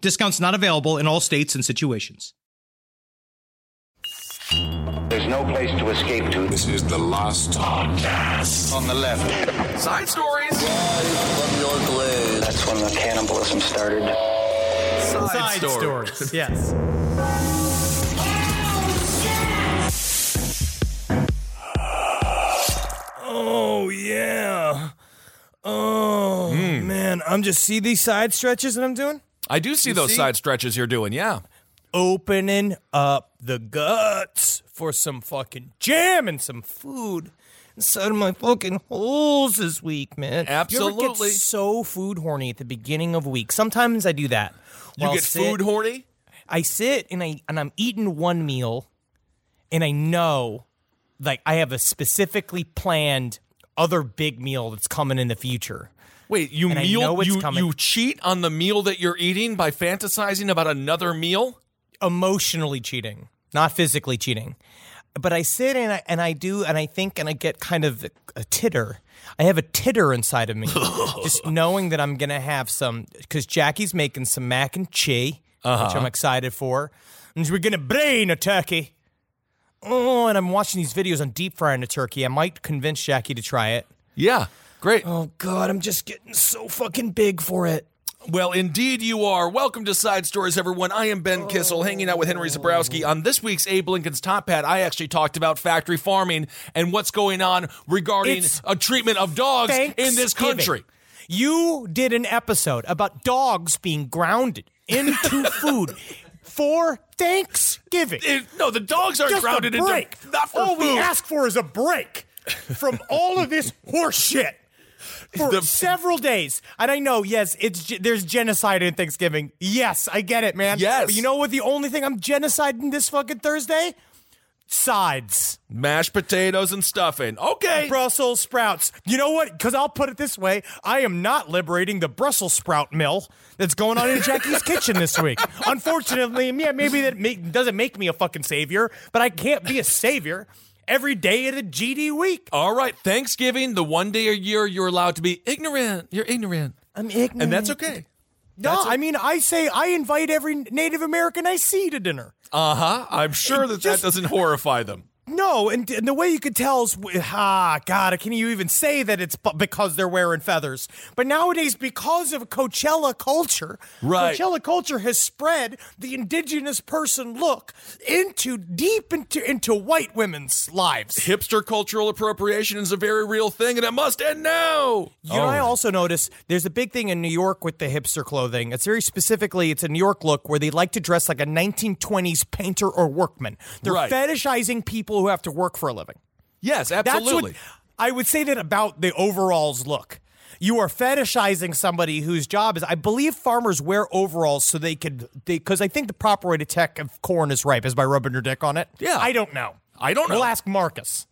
Discounts not available in all states and situations. There's no place to escape to. This is the last podcast. On the left. Side stories. From your. That's when the cannibalism started. Side, stories. Yes. Oh yeah. Oh hmm. man, I'm just see these side stretches that I'm doing. I do see those see? side stretches you're doing. Yeah. Opening up the guts for some fucking jam and some food inside of my fucking holes this week, man. You Absolutely. get so food horny at the beginning of a week. Sometimes I do that. You get sit- food horny? I sit and I and I'm eating one meal, and I know, like I have a specifically planned other big meal that's coming in the future. Wait, you And meal you coming. you cheat on the meal that you're eating by fantasizing about another meal? Emotionally cheating, not physically cheating. But I sit and I and I do and I think and I get kind of a titter. I have a titter inside of me, just knowing that I'm gonna have some because Jackie's making some mac and cheese, which I'm uh-huh. excited for, and we're gonna brain a turkey. Oh, and I'm watching these videos on deep frying a turkey. I might convince Jackie to try it. Yeah. Great. Oh God, I'm just getting so fucking big for it. Well, indeed you are. Welcome to Side Stories, everyone. I am Ben Kissel, hanging out with Henry oh. Zabrowski. On this week's Abe Lincoln's Top Hat, I actually talked about factory farming and what's going on regarding It's a treatment of dogs in this Thanksgiving. country. You did an episode about dogs being grounded into food for Thanksgiving. It- no, the dogs aren't Just grounded a into not for all food. we ask for is a break from all of this horse shit. For The- several days, and I know, yes, it's there's genocide in Thanksgiving. Yes, I get it, man. Yes. but you know what? The only thing I'm genociding this fucking Thursday, sides. Mashed potatoes and stuffing. Okay. Brussels sprouts. You know what? Because I'll put it this way: I am not liberating the Brussels sprout mill that's going on in Jackie's kitchen this week. Unfortunately, yeah, maybe that make, doesn't make me a fucking savior, but I can't be a savior every day of the GD week. All right, Thanksgiving, the one day a year you're allowed to be ignorant. You're ignorant. I'm ignorant, And that's okay. No, That's o- I mean, I say I invite every Native American I see to dinner. Uh huh. I'm sure that just- that doesn't horrify them. No, and, and the way you could tell is, ah, God, can you even say that it's because they're wearing feathers? But nowadays, because of Coachella culture, Right. Coachella culture has spread the indigenous person look into deep into into white women's lives. Hipster cultural appropriation is a very real thing, and it must end now. You know, I also notice there's a big thing in New York with the hipster clothing. It's very specifically, it's a New York look where they like to dress like a 1920s painter or workman. They're Right. fetishizing people who have to work for a living. Yes, That's absolutely. what I would say that about the overalls look. You are fetishizing somebody whose job is. I believe farmers wear overalls so they could. Because I think the proper way to check if corn is ripe is by rubbing your dick on it. Yeah. I don't know. I don't know. We'll ask Marcus.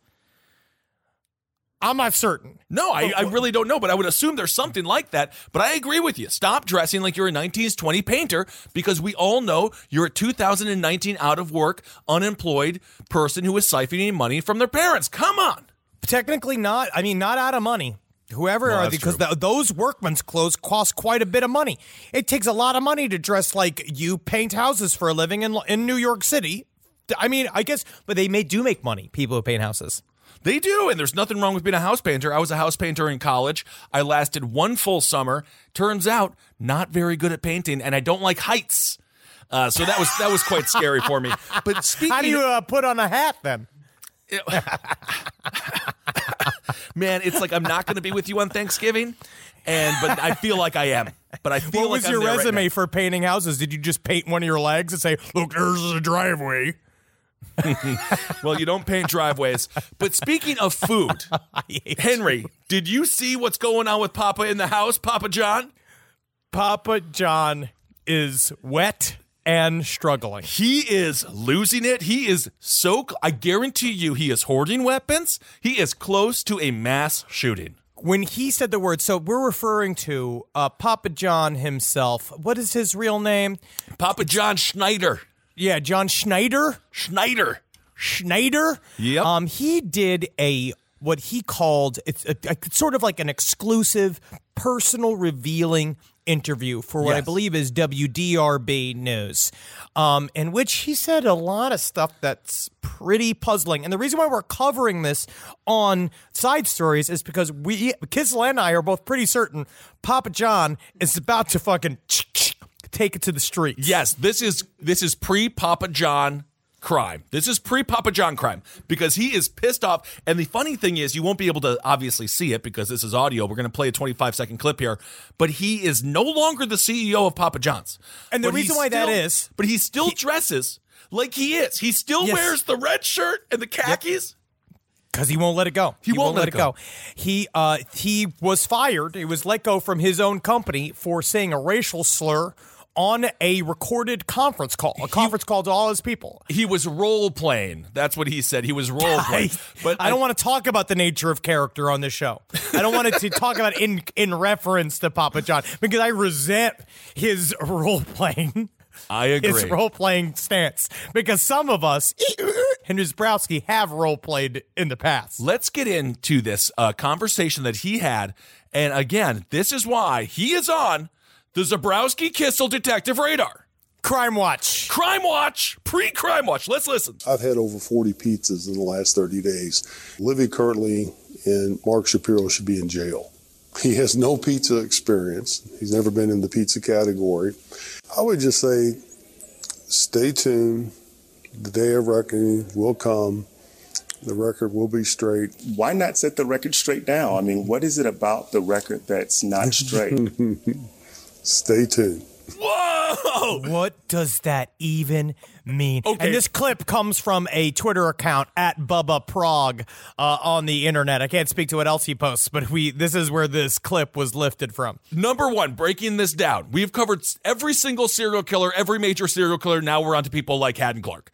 I'm not certain. no, I, I really don't know, but I would assume there's something like that. But I agree with you. Stop dressing like you're a 1920 painter because we all know you're a 2019 out of work, unemployed person who is siphoning money from their parents. Come on. Technically, not. I mean, not out of money. Whoever Well, are because true. th- those workman's clothes cost quite a bit of money. It takes a lot of money to dress like you paint houses for a living in in New York City. I mean, I guess, but they may do make money. People who paint houses. They do, and there's nothing wrong with being a house painter. I was a house painter in college. I lasted one full summer. Turns out, not very good at painting, and I don't like heights. Uh, so that was that was quite scary for me. But speaking, How do you uh, put on a hat then? man, it's like I'm not going to be with you on Thanksgiving, and but I feel like I am. But I feel What like was I'm your right resume now. for painting houses? Did you just paint one of your legs and say, "Look, there's a driveway"? Well, you don't paint driveways. But speaking of food, Henry, did you see what's going on with Papa in the house, Papa John? Papa John is wet and struggling. He is losing it. He is so. I guarantee you, he is hoarding weapons. He is close to a mass shooting. When he said the word, so we're referring to uh, Papa John himself. What is his real name? Papa John Schnatter. Yeah, John Schnatter. Schnatter. Schnatter. Yep. Um, he did a what he called it's a, a- sort of like an exclusive, personal, revealing interview for what I believe is WDRB News, um, in which he said a lot of stuff that's pretty puzzling. And the reason why we're covering this on side stories is because we, Kissel and I, are both pretty certain Papa John is about to fucking take it to the streets. Yes, this is this is pre Papa John crime. This is pre Papa John crime because he is pissed off. And the funny thing is, you won't be able to obviously see it because this is audio. We're going to play a 25 second clip here, but he is no longer the CEO of Papa John's. And the But reason why that still- is- but he still dresses like he is. He still Yes. wears the red shirt and the khakis. because he won't let it go. He won't let let it it go. He uh, he was fired. He was let go from his own company for saying a racial slur on a recorded conference call. A conference call to all his people. He was role playing. That's what he said. He was role playing. But I don't want to talk about the nature of character on this show. I don't want to talk about in in reference to Papa John because I resent his role playing. I agree. His role playing stance because some of us and Browski have role played in the past. let's get into this uh, conversation that he had. And again, this is why he is on the Zabrowski Kissel Detective Radar. Crime Watch. Crime Watch, pre Crime Watch. Let's listen. I've had over 40 pizzas in the last 30 days. Livy currently and Mark Shapiro should be in jail. He has no pizza experience. He's never been in the pizza category. I would just say stay tuned. The day of reckoning will come. The record will be straight. why not set the record straight now? I mean, what is it about the record that's not straight? Stay tuned. Whoa! What does that even mean? Okay. And this clip comes from a Twitter account at Bubba Prague uh, on the internet. I can't speak to what else he posts, but we this is where this clip was lifted from. Number one, breaking this down. We've covered every single serial killer, every major serial killer. Now we're on to people like Hadden Clark.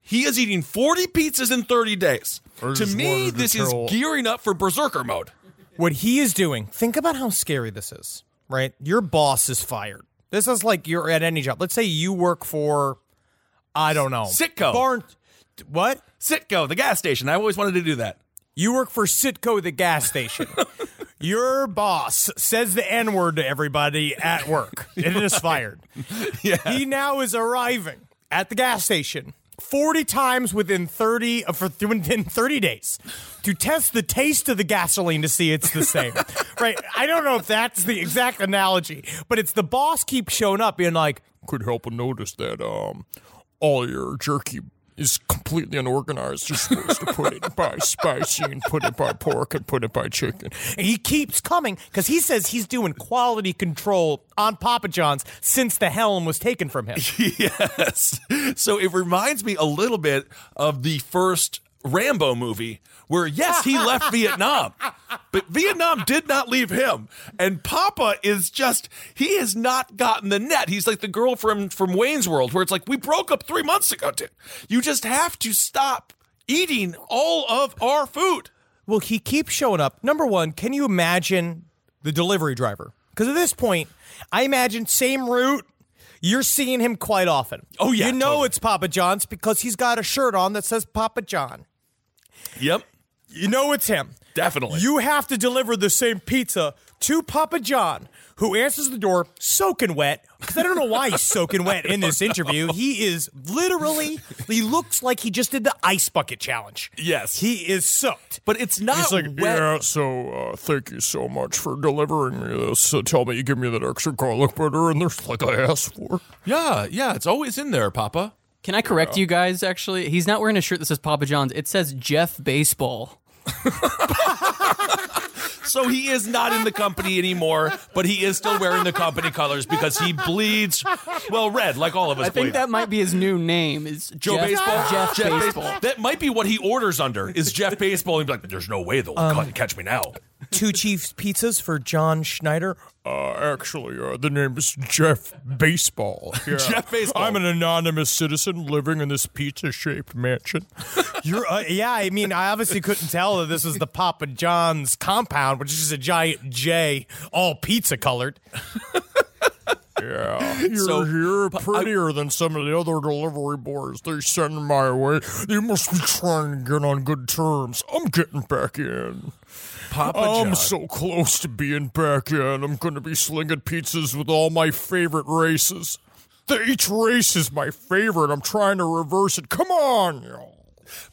He is eating 40 pizzas in 30 days. To me, wanted to this is gearing up for Berserker mode. What he is doing, think about how scary this is, right? Your boss is fired. This is like you're at any job. Let's say you work for, I don't know, Citgo. Barn. What? Citgo, the gas station. I always wanted to do that. You work for Citgo, the gas station. Your boss says the N word to everybody at work and is fired. He now is arriving at the gas station 40 times within 30 uh, for within 30 days to test the taste of the gasoline to see it's the same. right? I don't know if that's the exact analogy, but it's the boss keeps showing up being like, "Could help but notice that um all your jerky is completely unorganized. You're supposed to put it by spicy and put it by pork and put it by chicken. And he keeps coming because he says he's doing quality control on Papa John's since the helm was taken from him. Yes. So it reminds me a little bit of the first Rambo movie where, yes, he left Vietnam, but Vietnam did not leave him. And Papa is just, he has not gotten the net. He's like the girl from, from Wayne's World where it's like, we broke up three months ago, dude. You just have to stop eating all of our food. Well, he keeps showing up. Number one, can you imagine the delivery driver? Because at this point, I imagine same route. You're seeing him quite often. Oh, yeah, you know totally. it's Papa John's because he's got a shirt on that says Papa John. Yep. You know it's him. Definitely. You have to deliver the same pizza to Papa John, who answers the door soaking wet. Because I don't know why he's soaking wet in this interview. He is literally, he looks like he just did the ice bucket challenge. Yes. He is soaked. But it's not He's like, wet. yeah, so uh, thank you so much for delivering me this. Uh, tell me you give me that extra garlic butter and there's like I asked for. Yeah, yeah, it's always in there, Papa. Can I correct you guys? Actually, he's not wearing a shirt that says Papa John's. It says Jeff Baseball. So he is not in the company anymore, but he is still wearing the company colors because he bleeds, well, red, like all of us I think bleed. that might be his new name. Is Joe Jeff, Baseball? Jeff, Baseball. That might be what he orders under, is Jeff Baseball. He'd be like, there's no way they'll um, cut- catch me now. Two Chiefs pizzas for John Schnatter. Uh, actually, uh, the name is Jeff Baseball. Yeah. Jeff Baseball. I'm an anonymous citizen living in this pizza-shaped mansion. You're, uh, yeah, I mean, I obviously couldn't tell that this was the Papa John's compound, which is just a giant J, all pizza colored. Yeah, you're, So, you're but I- prettier than some of the other delivery boys they send my way. You must be trying to get on good terms. I'm getting back in. Papa I'm John. so close to being back in. I'm going to be slinging pizzas with all my favorite races. Each race is my favorite. I'm trying to reverse it. Come on, y'all.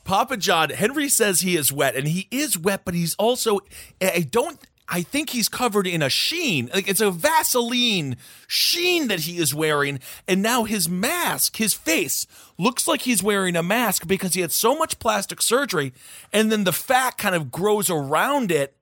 Papa John, Henry says he is wet, and he is wet, but he's also, I don't, I think he's covered in a sheen. Like it's a Vaseline sheen that he is wearing. And now his mask, his face, looks like he's wearing a mask because he had so much plastic surgery. And then the fat kind of grows around it.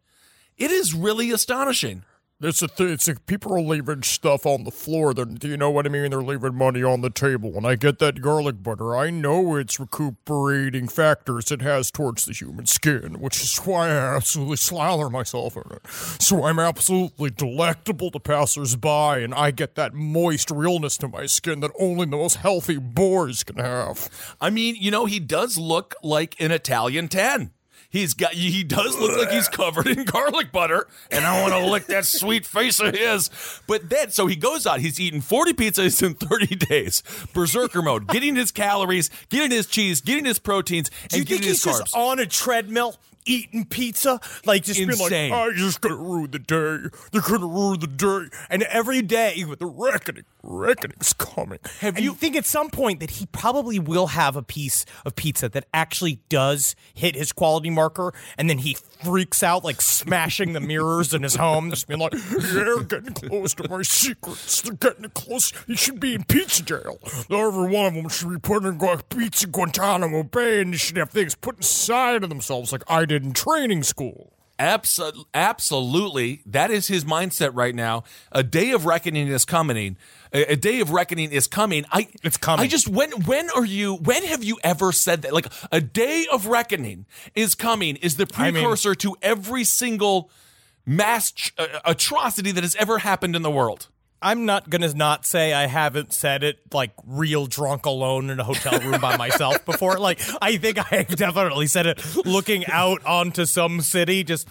It is really astonishing. It's a th- it's a, people are leaving stuff on the floor. Then do you know what I mean? They're leaving money on the table. When I get that garlic butter, I know it's recuperating factors it has towards the human skin, which is why I absolutely slather myself in it. So I'm absolutely delectable to passersby, and I get that moist realness to my skin that only the most healthy boys can have. I mean, you know, he does look like an Italian 10. He's got he does look like he's covered in garlic butter, and I want to lick that sweet face of his. But then so he goes out, he's eating 40 pizzas in 30 days. Berserker mode, getting his calories, getting his cheese, getting his proteins, and Do you think he's his carbs. just on a treadmill eating pizza? Like, just being Insane. like, I just gonna ruin the day. They're gonna ruin the day. and every day with The reckoning, reckoning's coming. Have And you you think at some point that he probably will have a piece of pizza that actually does hit his quality marker, and then he freaks out like smashing the mirrors in his home, just being like, They're getting close to my secrets. They're getting close. You should be in pizza jail. Every one of them should be put in Gu- pizza Guantanamo Bay, and they should have things put inside of themselves like I did in training school. Abso- absolutely. That is his mindset right now. A day of reckoning is coming. A, a day of reckoning is coming. I It's coming. I just when when are you when have you ever said that? Like a day of reckoning is coming is the I mean- precursor to every single mass ch- uh, atrocity that has ever happened in the world. I'm not gonna not say I haven't said it like real drunk alone in a hotel room by myself before. Like I think I definitely said it looking out onto some city, just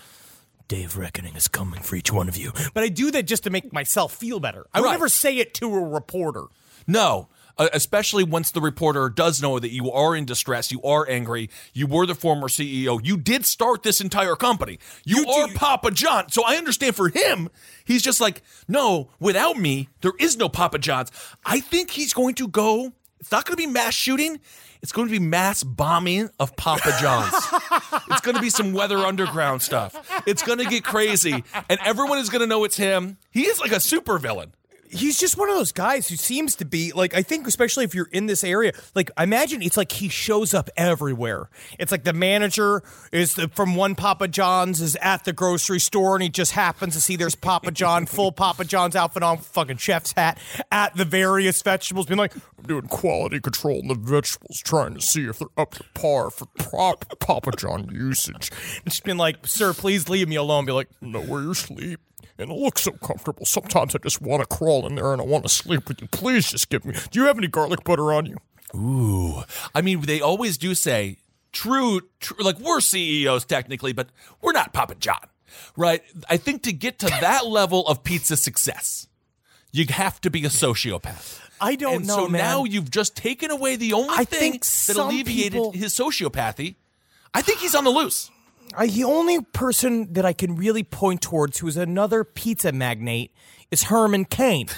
day of reckoning is coming for each one of you. But I do that just to make myself feel better. I would Right. never say it to a reporter. No. Uh, especially once the reporter does know that you are in distress, you are angry, you were the former CEO, you did start this entire company, you, are Papa John. So I understand for him, he's just like, no, without me, there is no Papa John's. I think he's going to go, it's not going to be mass shooting, it's going to be mass bombing of Papa John's. it's going to be some weather underground stuff. It's going to get crazy, and everyone is going to know it's him. He is like a supervillain. He's just one of those guys who seems to be like I think especially if you're in this area like I imagine it's like he shows up everywhere it's like the manager is the, from one Papa John's is at the grocery store and he just happens to see there's Papa John full Papa John's outfit on fucking chef's hat at the various vegetables being like I'm doing quality control on the vegetables, trying to see if they're up to par for proper Papa John usage. just being like sir please leave me alone be like Know where you sleep. And it looks so comfortable. Sometimes I just want to crawl in there and I want to sleep with you. Please just give me. Do you have any garlic butter on you? Ooh. I mean, they always do say true, true like we're CEOs technically, but we're not Papa John, right? I think to get to that level of pizza success, you have to be a sociopath. I don't and know so man now you've just taken away the only I thing that alleviated people- his sociopathy. I think he's on the loose. I, the only person that I can really point towards who is another pizza magnate is Herman Cain.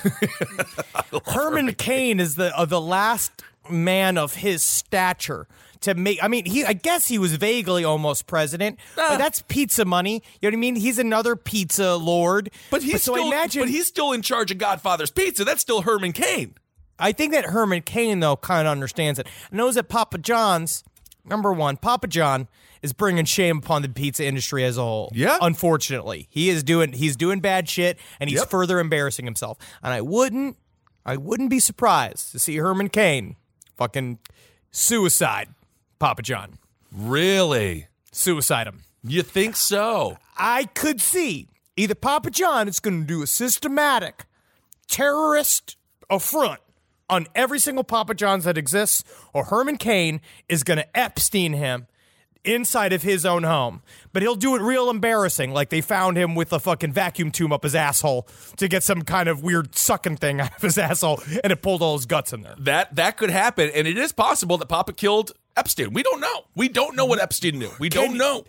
Herman Cain is the uh, the last man of his stature to make. I mean, he I guess he was vaguely almost president, but that's pizza money. You know what I mean? He's another pizza lord. But he's so I still, imagine but he's still in charge of Godfather's Pizza. That's still Herman Cain. I think that Herman Cain though kind of understands it. Knows that Papa John's number one. Papa John is bringing shame upon the pizza industry as a whole. Yeah. unfortunately, he is doing he's doing bad shit, and he's Yep. further embarrassing himself. And I wouldn't, I wouldn't be surprised to see Herman Cain fucking suicide Papa John, Really? suicide him. You think so? I could see either Papa John is going to do a systematic terrorist affront on every single Papa John's that exists, or Herman Cain is going to Epstein him inside of his own home. But he'll do it real embarrassing, like they found him with a fucking vacuum tube up his asshole to get some kind of weird sucking thing out of his asshole, and it pulled all his guts in there. That that could happen, and it is possible that Papa killed Epstein. We don't know. We don't know what Epstein knew. We don't Can- know.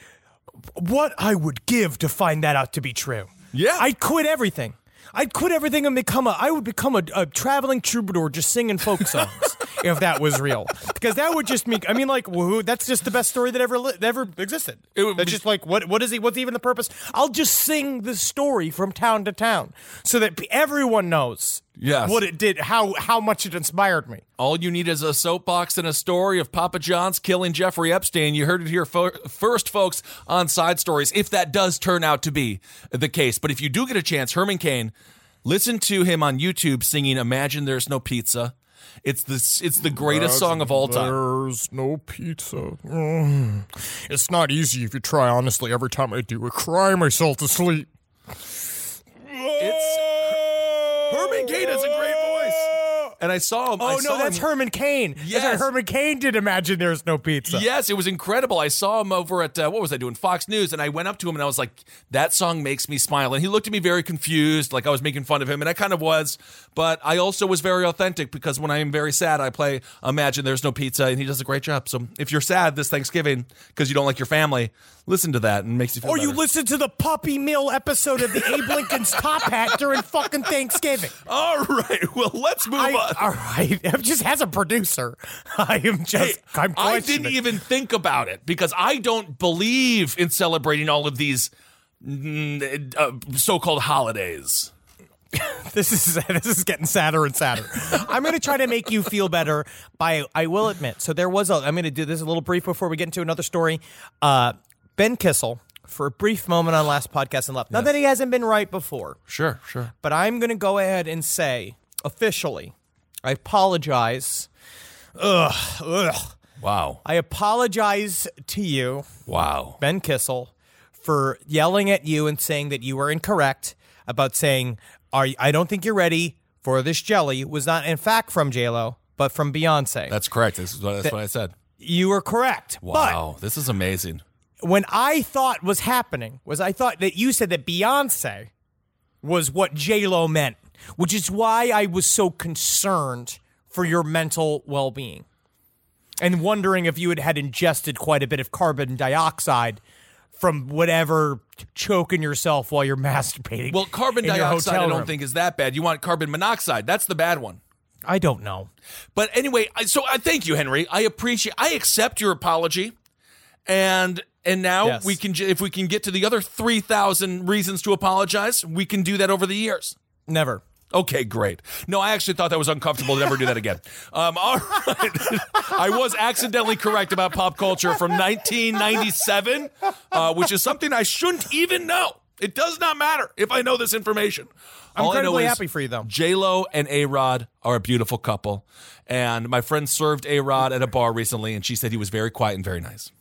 what I would give to find that out to be true. Yeah. I'd quit everything. I'd quit everything and become a. I would become a, a traveling troubadour, just singing folk songs, if that was real. Because that would just make. I mean, like, woohoo! That's just the best story that ever li- that ever existed. It would that's be- just like what? What is he? What's even the purpose? I'll just sing the story from town to town, so that everyone knows. Yes. What it did, how how much it inspired me. All you need is a soapbox and a story of Papa John's killing Jeffrey Epstein. You heard it here fo- first, folks, on Side Stories, if that does turn out to be the case. But if you do get a chance, Herman Cain, listen to him on YouTube singing Imagine There's No Pizza. It's the, it's the greatest song of all time. There's no pizza. Mm. It's not easy if you try, honestly. Every time I do, I cry myself to sleep. It's Herman Cain has a great voice. And I saw him. I Oh saw no, that's him. Herman Cain. Yes. right, Herman Cain did imagine there's no pizza. Yes, it was incredible. I saw him over at uh, what was I doing? Fox News, and I went up to him and I was like, "That song makes me smile." And he looked at me very confused, like I was making fun of him, and I kind of was. But I also was very authentic because when I am very sad, I play "Imagine There's No Pizza," and he does a great job. So if you're sad this Thanksgiving because you don't like your family, listen to that and makes you feel. Or you listen to the Puppy Mill episode of the Abe Lincoln's Top Hat during fucking Thanksgiving. All right, well let's move I, on. all right, I'm just as a producer, I am just. Hey, I'm I didn't even think about it because I don't believe in celebrating all of these mm, uh, so-called holidays. This is this is getting sadder and sadder. I'm going to try to make you feel better by I will admit. So there was a I'm going to do this a little brief before we get into another story. Uh, ben Kissel for a brief moment on last podcast and left. Not that he hasn't been right before, Sure, sure. but I'm going to go ahead and say officially, I apologize. Ugh, ugh. Wow. I apologize to you, Wow. Ben Kissel, for yelling at you and saying that you were incorrect about saying, "Are I don't think you're ready for this jelly." Was not in fact from J Lo, but from Beyonce. That's correct. This is what, that's what I said. you were correct. Wow. this is amazing. When I thought was happening was I thought that you said that Beyonce was what J Lo meant, which is why I was so concerned for your mental well being. And wondering if you had had ingested quite a bit of carbon dioxide from whatever choking yourself while you're masturbating. Well, carbon dioxide I don't room. think is that bad. You want carbon monoxide. That's the bad one. I don't know. But anyway, so I thank you, Henry. I appreciate. I accept your apology, and and now Yes. we can if we can get to the other three thousand reasons to apologize, we can do that over the years. Never. Okay, great. No, I actually thought that was uncomfortable to never do that again. Um, all right. I was accidentally correct about pop culture from 1997, uh, which is something I shouldn't even know. It does not matter if I know this information. I'm All incredibly happy for you, though. J Lo and A Rod are a beautiful couple, and my friend served A Rod at a bar recently, and she said he was very quiet and very nice.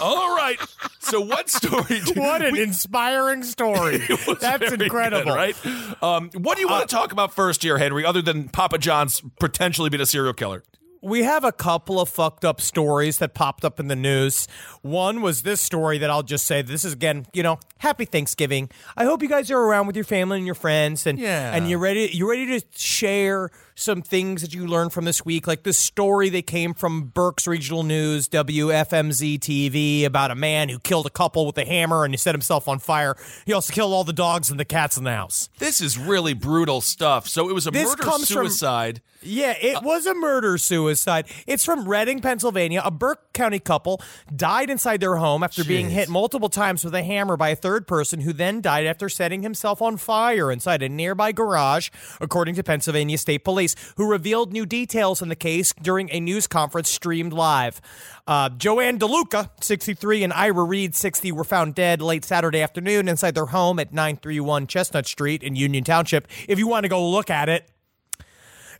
All right. So, what story? Do What an inspiring story. That's incredible. good, right? Um, what do you want to talk about first here, Henry, other than Papa John's potentially being a serial killer? We have a couple of fucked up stories that popped up in the news. One was this story that I'll just say this is again, you know, happy Thanksgiving. I hope you guys are around with your family and your friends and Yeah. and you're ready you're ready to share some things that you learned from this week. Like the story that came from Berks Regional News, WFMZ TV, about a man who killed a couple with a hammer and he set himself on fire. He also killed all the dogs and the cats in the house. This is really brutal stuff. So it was a This murder comes from- suicide. Yeah, it uh, was a murder suicide. It's from Reading, Pennsylvania. A Berks County couple died inside their home after being hit multiple times with a hammer by a third person who then died after setting himself on fire inside a nearby garage, according to Pennsylvania State Police, who revealed new details in the case during a news conference streamed live. Uh, Joanne DeLuca, 63, and Ira Reed, 60, were found dead late Saturday afternoon inside their home at 931 Chestnut Street in Union Township. If you want to go look at it,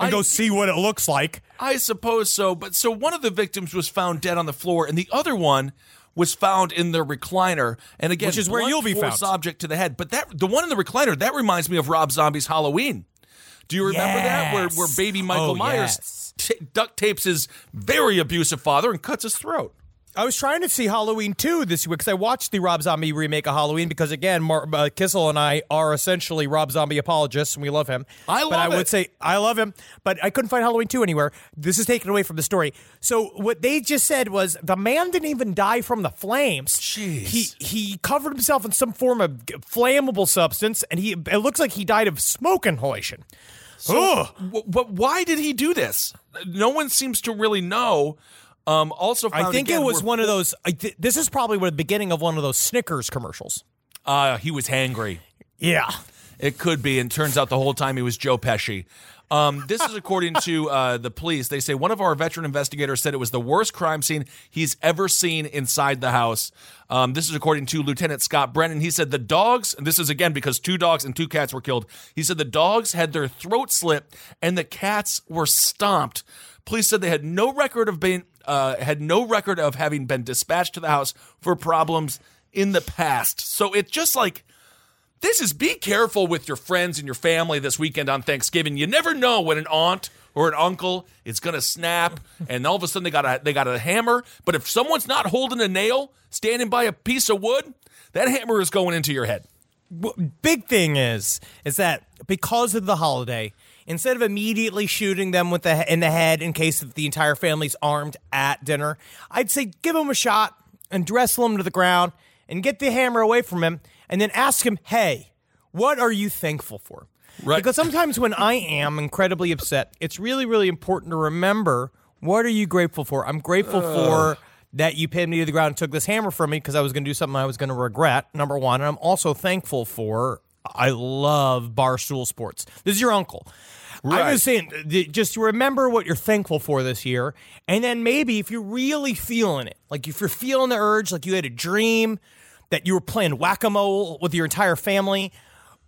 and go see what it looks like. I suppose so. But so one of the victims was found dead on the floor, and the other one was found in the recliner. And again, Which is where you'll be found. object to the head. But that the one in the recliner that reminds me of Rob Zombie's Halloween. Do you remember that where where baby Michael Oh, Myers yes. t- duct tapes his very abusive father and cuts his throat? I was trying to see Halloween 2 this week because I watched the Rob Zombie remake of Halloween because, again, Mar- uh, Kissel and I are essentially Rob Zombie apologists and we love him. I love But I love would say, I love him, but I couldn't find Halloween 2 anywhere. This is taken away from the story. So what they just said was the man didn't even die from the flames. Jeez. He, he covered himself in some form of flammable substance and he it looks like he died of smoke inhalation. Ugh. W- But why did he do this? No one seems to really know. Um, also, I think again it was one of those. I th- this is probably the beginning of one of those Snickers commercials. Uh, he was hangry. Yeah. It could be, and turns out the whole time he was Joe Pesci. Um, this is according to uh, the police. They say one of our veteran investigators said it was the worst crime scene he's ever seen inside the house. Um, this is according to Lieutenant Scott Brennan. He said the dogs, and this is again because two dogs and two cats were killed. He said the dogs had their throat slit and the cats were stomped. Police said they had no record of being uh, had no record of having been dispatched to the house for problems in the past. So it just like this is be careful with your friends and your family this weekend on Thanksgiving. You never know when an aunt or an uncle is going to snap and all of a sudden they got a they got a hammer, but if someone's not holding a nail, standing by a piece of wood, that hammer is going into your head. big thing is is that because of the holiday, instead of immediately shooting them with the in the head in case the entire family's armed at dinner, I'd say give him a shot and wrestle him to the ground and get the hammer away from him, and then ask him, "Hey, what are you thankful for?" Right. Because sometimes when I am incredibly upset, it's really, really important to remember what are you grateful for. I'm grateful for that you pinned me to the ground and took this hammer from me because I was going to do something I was going to regret. Number one, and I'm also thankful for. I love barstool sports. This is your uncle. I'm just saying, uh, just remember what you're thankful for this year, and then maybe if you're really feeling it, like if you're feeling the urge, like you had a dream that you were playing whack a mole with your entire family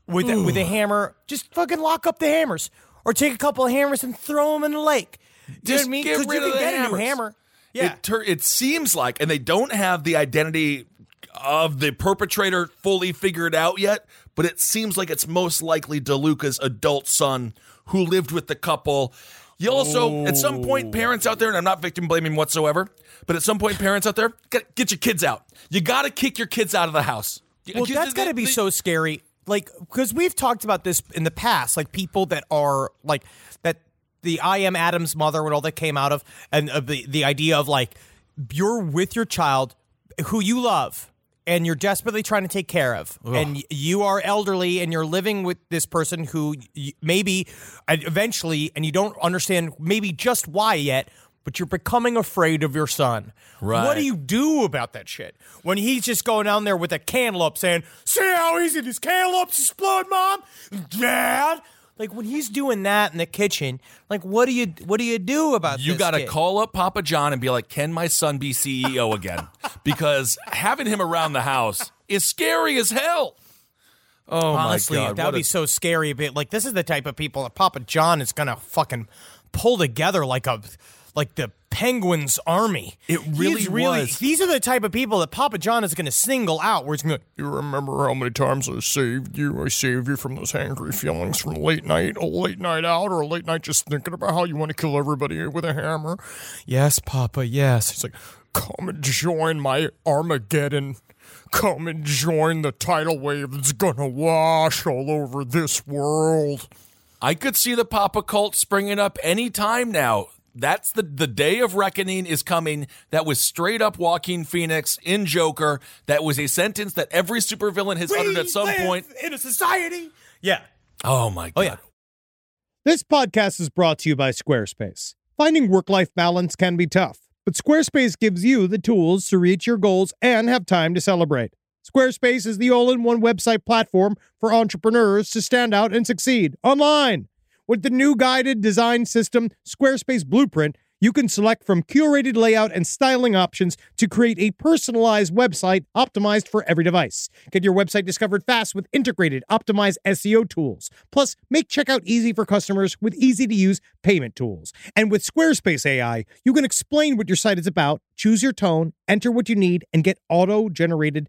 with a, with a hammer, just fucking lock up the hammers, or take a couple of hammers and throw them in the lake. You know Just what I mean? get 'Cause rid you of can the get a new hammer. Yeah. It, tur- it seems like, and they don't have the identity of the perpetrator fully figured out yet, but it seems like it's most likely DeLuca's adult son who lived with the couple. You also, at some point, parents out there, and I'm not victim blaming whatsoever, but at some point, parents out there, get, get your kids out. You got to kick your kids out of the house. Well, that's got to be so scary. Like, because we've talked about this in the past, like people that are like that. The I am Adam's mother, when all that came out of, and uh, the the idea of like you're with your child, who you love, and you're desperately trying to take care of, and you are elderly, and you're living with this person who maybe eventually, and you don't understand maybe just why yet, but you're becoming afraid of your son. Right. What do you do about that shit when he's just going down there with a cantaloupe saying, "See how easy these cantaloupes explode, mom, dad." Like when he's doing that in the kitchen, like what do you what do you do about You got to call up Papa John and be like, "Can my son be CEO again?" because having him around the house is scary as hell. Oh Honestly, my god, that would be a- so scary. But like, this is the type of people that Papa John is gonna fucking pull together like a like the Penguin's army. It really really was. These are the type of people that Papa John is going to single out. Where he's going to You remember how many times I saved you? I saved you from those angry feelings from late night, a late night out, or a late night just thinking about how you want to kill everybody with a hammer. Yes, Papa, yes. He's like, come and join my Armageddon. Come and join the tidal wave that's gonna wash all over this world. I could see the Papa cult springing up any time now. That's the the day of reckoning is coming. That was straight up Joaquin Phoenix in Joker. That was a sentence that every supervillain has uttered at some point. in a society. Yeah. Oh my god. Oh yeah. This podcast is brought to you by Squarespace. Finding work life balance can be tough, but Squarespace gives you the tools to reach your goals and have time to celebrate. Squarespace is the all in one website platform for entrepreneurs to stand out and succeed online. With the new guided design system, Squarespace Blueprint, you can select from curated layout and styling options to create a personalized website optimized for every device. Get your website discovered fast with integrated, optimized SEO tools. Plus, make checkout easy for customers with easy to use payment tools. And with Squarespace AI, you can explain what your site is about, choose your tone, enter what you need, and get auto generated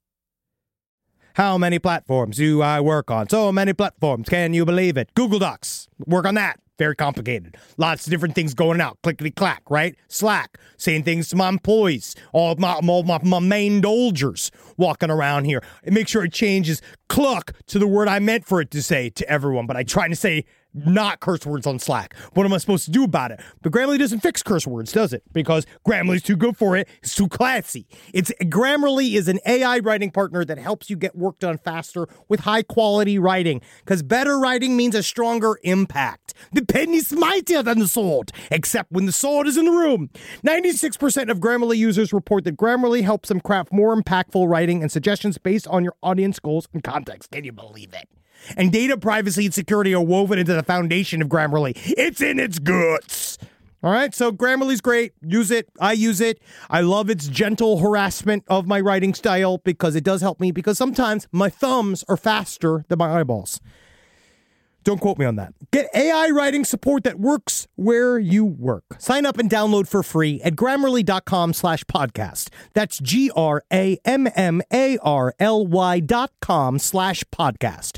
How many platforms do I work on? So many platforms. Can you believe it? Google Docs. Work on that. Very complicated. Lots of different things going out. Clickety clack, right? Slack. Saying things to my employees. All my, all my, my main dolgers walking around here. Make sure it changes cluck to the word I meant for it to say to everyone. But I try to say not curse words on Slack. What am I supposed to do about it? But Grammarly doesn't fix curse words, does it? Because Grammarly's too good for it. It's too classy. It's Grammarly is an AI writing partner that helps you get work done faster with high quality writing. Because better writing means a stronger impact. The pen is mightier than the sword, except when the sword is in the room. 96% of Grammarly users report that Grammarly helps them craft more impactful writing and suggestions based on your audience goals and context. Can you believe it? And data privacy and security are woven into the foundation of Grammarly. It's in its guts. All right, so Grammarly's great. Use it. I use it. I love its gentle harassment of my writing style because it does help me because sometimes my thumbs are faster than my eyeballs. Don't quote me on that. Get AI writing support that works where you work. Sign up and download for free at grammarly.com slash podcast. That's G R A M M A R L Y dot com slash podcast.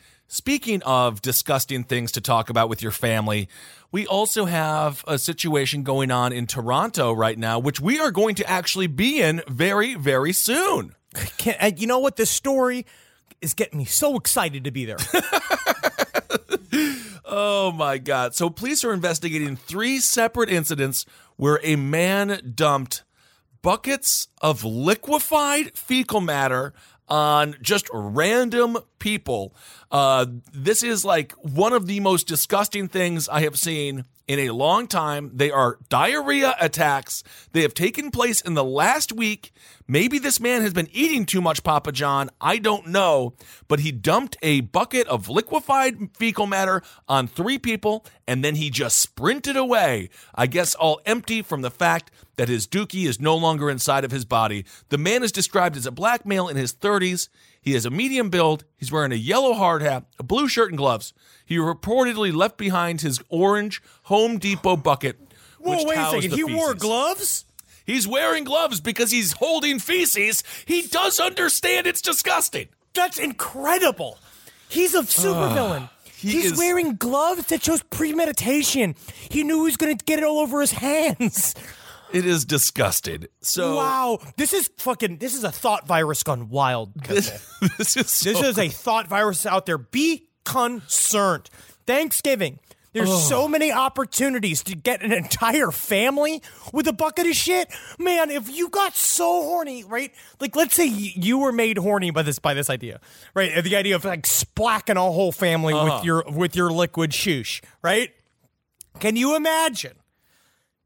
speaking of disgusting things to talk about with your family, we also have a situation going on in Toronto right now, which we are going to actually be in very, very soon. Can, uh, you know what? This story is getting me so excited to be there. Oh my God. So, police are investigating three separate incidents where a man dumped buckets of liquefied fecal matter on just random people. Uh, this is like one of the most disgusting things I have seen in a long time. They are diarrhea attacks. They have taken place in the last week. Maybe this man has been eating too much Papa John. I don't know. But he dumped a bucket of liquefied fecal matter on three people and then he just sprinted away. I guess all empty from the fact that his dookie is no longer inside of his body. The man is described as a black male in his 30s. He has a medium build. He's wearing a yellow hard hat, a blue shirt, and gloves. He reportedly left behind his orange Home Depot bucket. Whoa, wait a second. He wore gloves? He's wearing gloves because he's holding feces. He does understand it's disgusting. That's incredible. He's a supervillain. Ah, he He's is- wearing gloves that shows premeditation. He knew he was going to get it all over his hands. It is disgusting. So wow, this is fucking. This is a thought virus gone wild. This, this is so this is a thought virus out there. Be concerned. Thanksgiving. There's Ugh. so many opportunities to get an entire family with a bucket of shit. Man, if you got so horny, right? Like, let's say you were made horny by this by this idea, right? The idea of like splacking a whole family Uh-huh. with your with your liquid shoosh, right? Can you imagine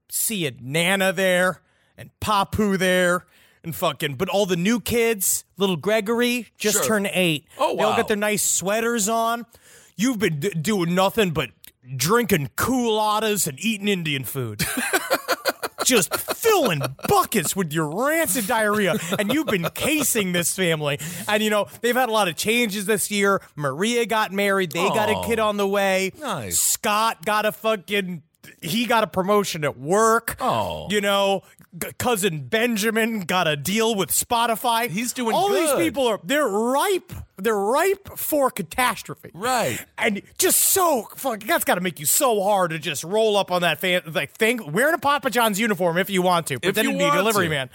seeing Nana there and Papu there and fucking, but all the new kids, little Gregory just Sure. turned eight. Oh, wow. They all got their nice sweaters on. You've been d- doing nothing but drinking cooladas and eating Indian food. just filling buckets with your rancid diarrhea. And you've been casing this family. And, you know, they've had a lot of changes this year. Maria got married. They got a kid on the way. Nice. Scott got a fucking. He got a promotion at work. Oh. You know, g- cousin Benjamin got a deal with Spotify. He's doing All these people are they're ripe. They're ripe for catastrophe. Right. And just so fuck that's got to make you so hard to just roll up on that fan like thing wearing a Papa John's uniform if you want to, pretending to be a delivery to. man,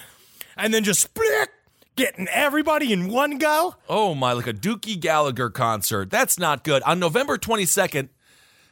and then just split getting everybody in one go. Oh my, like a Dookie Gallagher concert. That's not good. On November 22nd,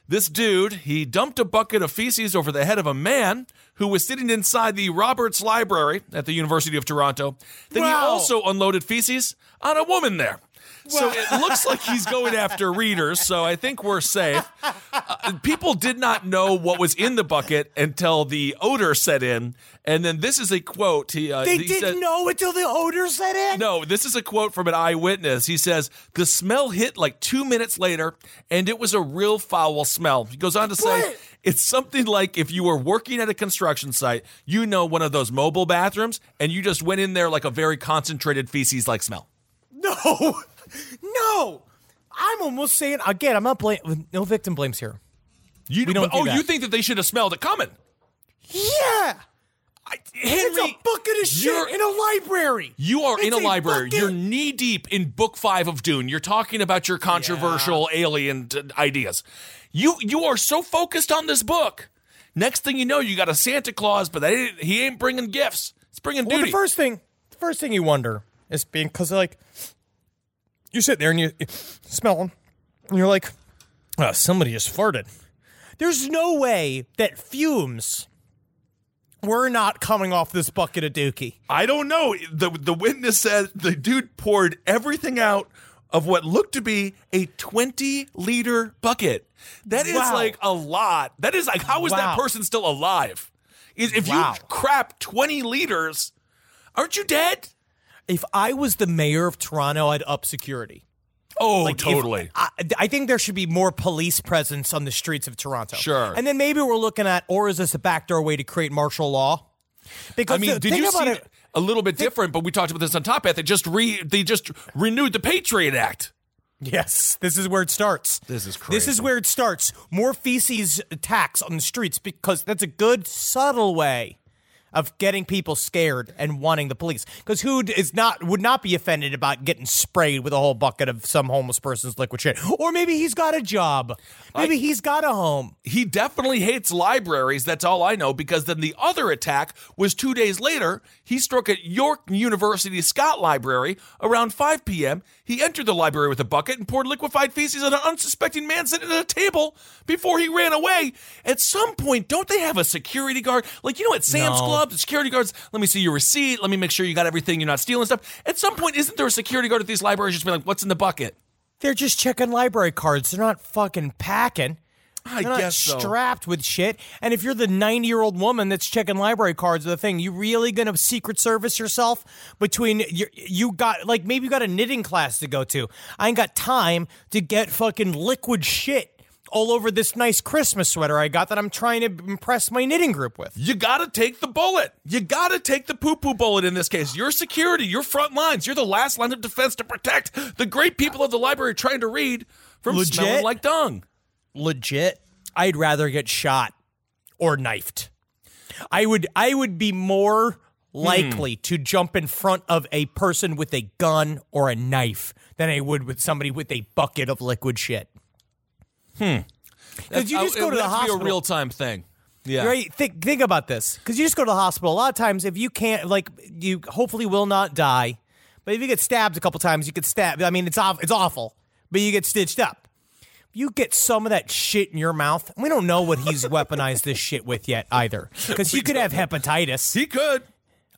this dude, he dumped a bucket of feces over the head of a man who was sitting inside the Robarts Library at the University of Toronto. Then he also unloaded feces on a woman there. So it looks like he's going after readers. So I think we're safe. Uh, people did not know what was in the bucket until the odor set in. And then this is a quote. He, uh, They he didn't said- know until the odor set in. No, this is a quote from an eyewitness. He says, The smell hit like two minutes later, and it was a real foul smell. He goes on to say, What? It's something like if you were working at a construction site, you know, one of those mobile bathrooms, and you just went in there like a very concentrated feces like smell. No, no. I'm almost saying again. I'm not blame. No victim blames here. You, We don't oh, do that. you think that they should have smelled it coming? Yeah, Henry, it's a bucket of shit in a library. You are in It's a library. bucket. You're knee deep in book five of Dune. You're talking about your controversial alien t- ideas. You you are so focused on this book. Next thing you know, you got a Santa Claus, but ain't, he ain't bringing gifts. It's bringing Well, duty. the first thing, the first thing you wonder is being because like you sit there and you, you smell them, and you're like, oh, somebody just farted. There's no way that fumes were not coming off this bucket of dookie. I don't know. The the witness said the dude poured everything out of what looked to be a 20 liter bucket. That is Wow. like a lot. That is like how is that person still alive? Is if Wow. you crap 20 liters, aren't you dead? If I was the mayor of Toronto, I'd up security. Oh, Like, if- totally. I, I think there should be more police presence on the streets of Toronto. Sure. And then maybe we're looking at, or is this a backdoor way to create martial law? Because I mean, the did you see it, a little bit different? But we talked about this on Top Hat. They just re they just renewed the Patriot Act. Yes, this is where it starts. This is crazy. This is where it starts. More feces attacks on the streets because that's a good subtle way of getting people scared and wanting the police. Because who is not would not be offended about getting sprayed with a whole bucket of some homeless person's liquid shit? Or maybe he's got a job. Maybe he's got a home. He definitely hates libraries. That's all I know. Because then the other attack was two days later. He struck at York University Scott Library around 5 p.m. He entered the library with a bucket and poured liquefied feces on an unsuspecting man sitting at a table before he ran away. At some point, don't they have a security guard? Like, you know, at Sam's No. Club, the security guards, let me see your receipt. Let me make sure you got everything. You're not stealing stuff. At some point, isn't there a security guard at these libraries just be like, what's in the bucket? They're just checking library cards. They're not fucking packing. I They're guess so. strapped with shit. And if you're the 90 year old woman that's checking library cards of the thing, you really gonna secret service yourself between you, you got like maybe you got a knitting class to go to. I ain't got time to get fucking liquid shit all over this nice Christmas sweater I got that I'm trying to impress my knitting group with. You got to take the bullet. You got to take the poo poo bullet in this case. Your security, your front lines, you're the last line of defense to protect the great people of the library trying to read from Legit? smelling like dung. legit, I'd rather get shot or knifed. I would I would be more likely Hmm. to jump in front of a person with a gun or a knife than I would with somebody with a bucket of liquid shit. Hmm. Because you just go to the hospital. Be a real time thing. Yeah. Right? Think think about this. Because you just go to the hospital. A lot of times, if you can't, like, you hopefully will not die. But if you get stabbed a couple times, you get stabbed. I mean, it's off, it's awful. But you get stitched up. You get some of that shit in your mouth. We don't know what he's weaponized this shit with yet either. Because he could have hepatitis. He could.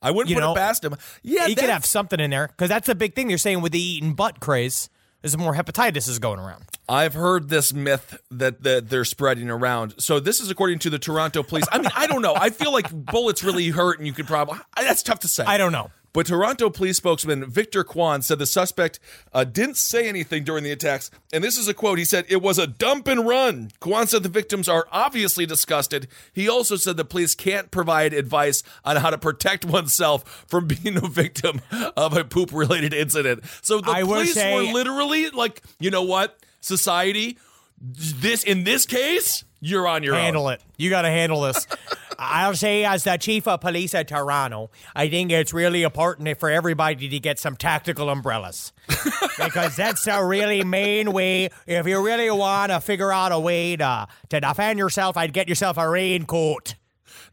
I wouldn't You put know, it past him. Yeah, he could have something in there. Because that's a big thing they're saying with the eating butt craze. Is more hepatitis is going around. I've heard this myth that, that they're spreading around. So this is according to the Toronto police. I mean, I don't know. I feel like bullets really hurt, and you could probably. That's tough to say. I don't know. But Toronto police spokesman Victor Kwan said the suspect uh, didn't say anything during the attacks. And this is a quote. He said, It was a dump and run. Kwan said the victims are obviously disgusted. He also said the police can't provide advice on how to protect oneself from being a victim of a poop related incident. So the I police say- were literally like, you know what? Society, this in this case, you're on your handle own. it. You got to handle this. I'll say, as the chief of police at Toronto, I think it's really important for everybody to get some tactical umbrellas because that's a really main way. If you really want to figure out a way to to defend yourself, I'd get yourself a raincoat.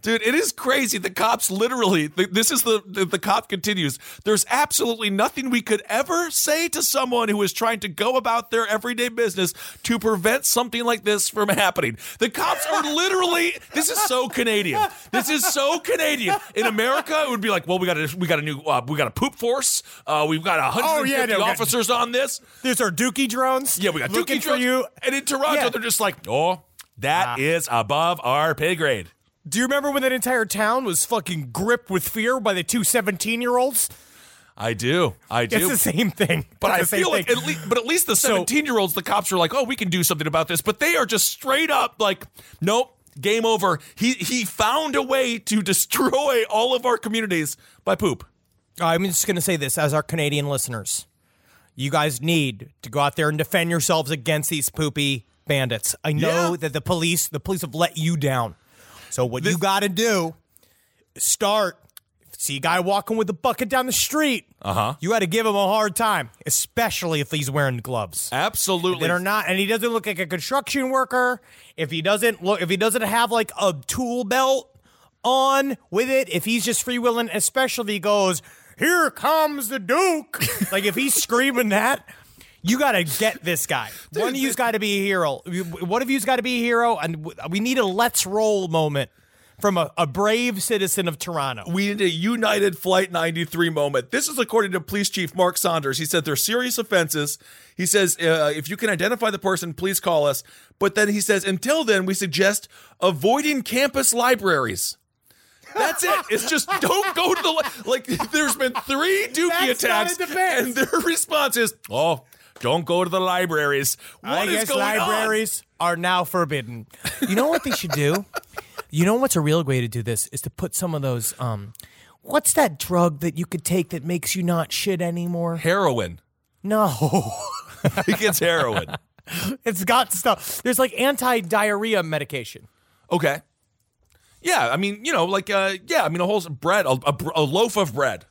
Dude, it is crazy. The cops literally, this is the, the, the cop continues. There's absolutely nothing we could ever say to someone who is trying to go about their everyday business to prevent something like this from happening. The cops are literally, this is so Canadian. This is so Canadian. In America, it would be like, well, we got a, we got a new, uh, we got a poop force. Uh, we've got 150 Oh, yeah, no, we got- officers on this. There's our Dookie drones. Yeah, we got Dookie for drones. you. And in Toronto, Yeah. they're just like, oh, that is above our pay grade. Do you remember when that entire town was fucking gripped with fear by the two 17 year olds? I do. I do. It's the same thing. But It's I feel like, thing. at least, but at least the 17 year olds, the cops are like, oh, we can do something about this. But they are just straight up like, nope, game over. He he found a way to destroy all of our communities by poop. Uh, I'm just going to say this as our Canadian listeners. You guys need to go out there and defend yourselves against these poopy bandits. I know Yeah. that the police, the police have let you down. So what you got to do start. See a guy walking with a bucket down the street. Uh huh. You got to give him a hard time, especially if he's wearing gloves. Absolutely. That are not, and he doesn't look like a construction worker. If he doesn't look, if he doesn't have like a tool belt on with it, if he's just freewheeling, especially if he goes, "Here comes the Duke," like if he's screaming that. You got to get this guy. One of you's got to be a hero. One of you's got to be a hero, and we need a let's roll moment from a, a brave citizen of Toronto. We need a United Flight 93 moment. This is according to Police Chief Mark Saunders. He said they're serious offenses. He says, uh, if you can identify the person, please call us. But then he says, until then, we suggest avoiding campus libraries. That's it. It's just don't go to the li- like. There's been three Dookie That's attacks, and their response is, "Oh, don't go to the libraries." What I is guess going on? libraries are now forbidden. You know what they should do? You know what's a real way to do this is to put some of those. Um, what's that drug that you could take that makes you not shit anymore? Heroin. No, think it's heroin. it's got stuff. There's like anti-diarrhea medication. Okay. Yeah, I mean, you know, like, uh, yeah, I mean, a whole bread, a, a, a loaf of bread.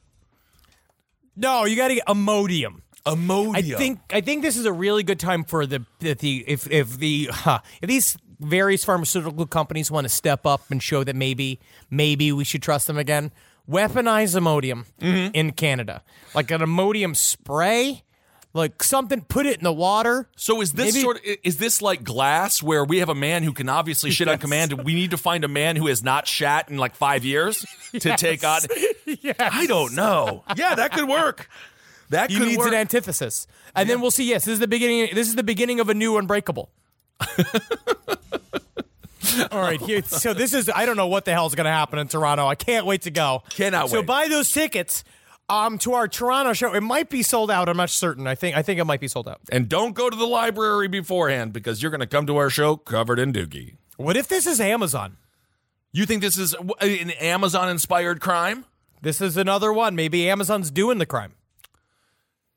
No, you got to get Imodium. Imodium. I think I think this is a really good time for the the, the if if the huh, if these various pharmaceutical companies want to step up and show that maybe maybe we should trust them again. Weaponize Imodium Mm-hmm. in Canada, like an Imodium spray, like something. Put it in the water. So is this Maybe- sort of is this like glass where we have a man who can obviously shit on command and we need to find a man who has not shat in like five years to take on I don't know. Yeah, that could work. That He could needs work. an antithesis, and then we'll see. Yes, this is the beginning. This is the beginning of a new Unbreakable. All right, here. So this is. I don't know what the hell is going to happen in Toronto. I can't wait to go. Cannot So wait. So buy those tickets. Um, to our Toronto show, it might be sold out. I'm not certain. I think I think it might be sold out. and don't go to the library beforehand because you're going to come to our show covered in dookie. What if this is Amazon? You think this is an Amazon inspired crime? This is another one. Maybe Amazon's doing the crime.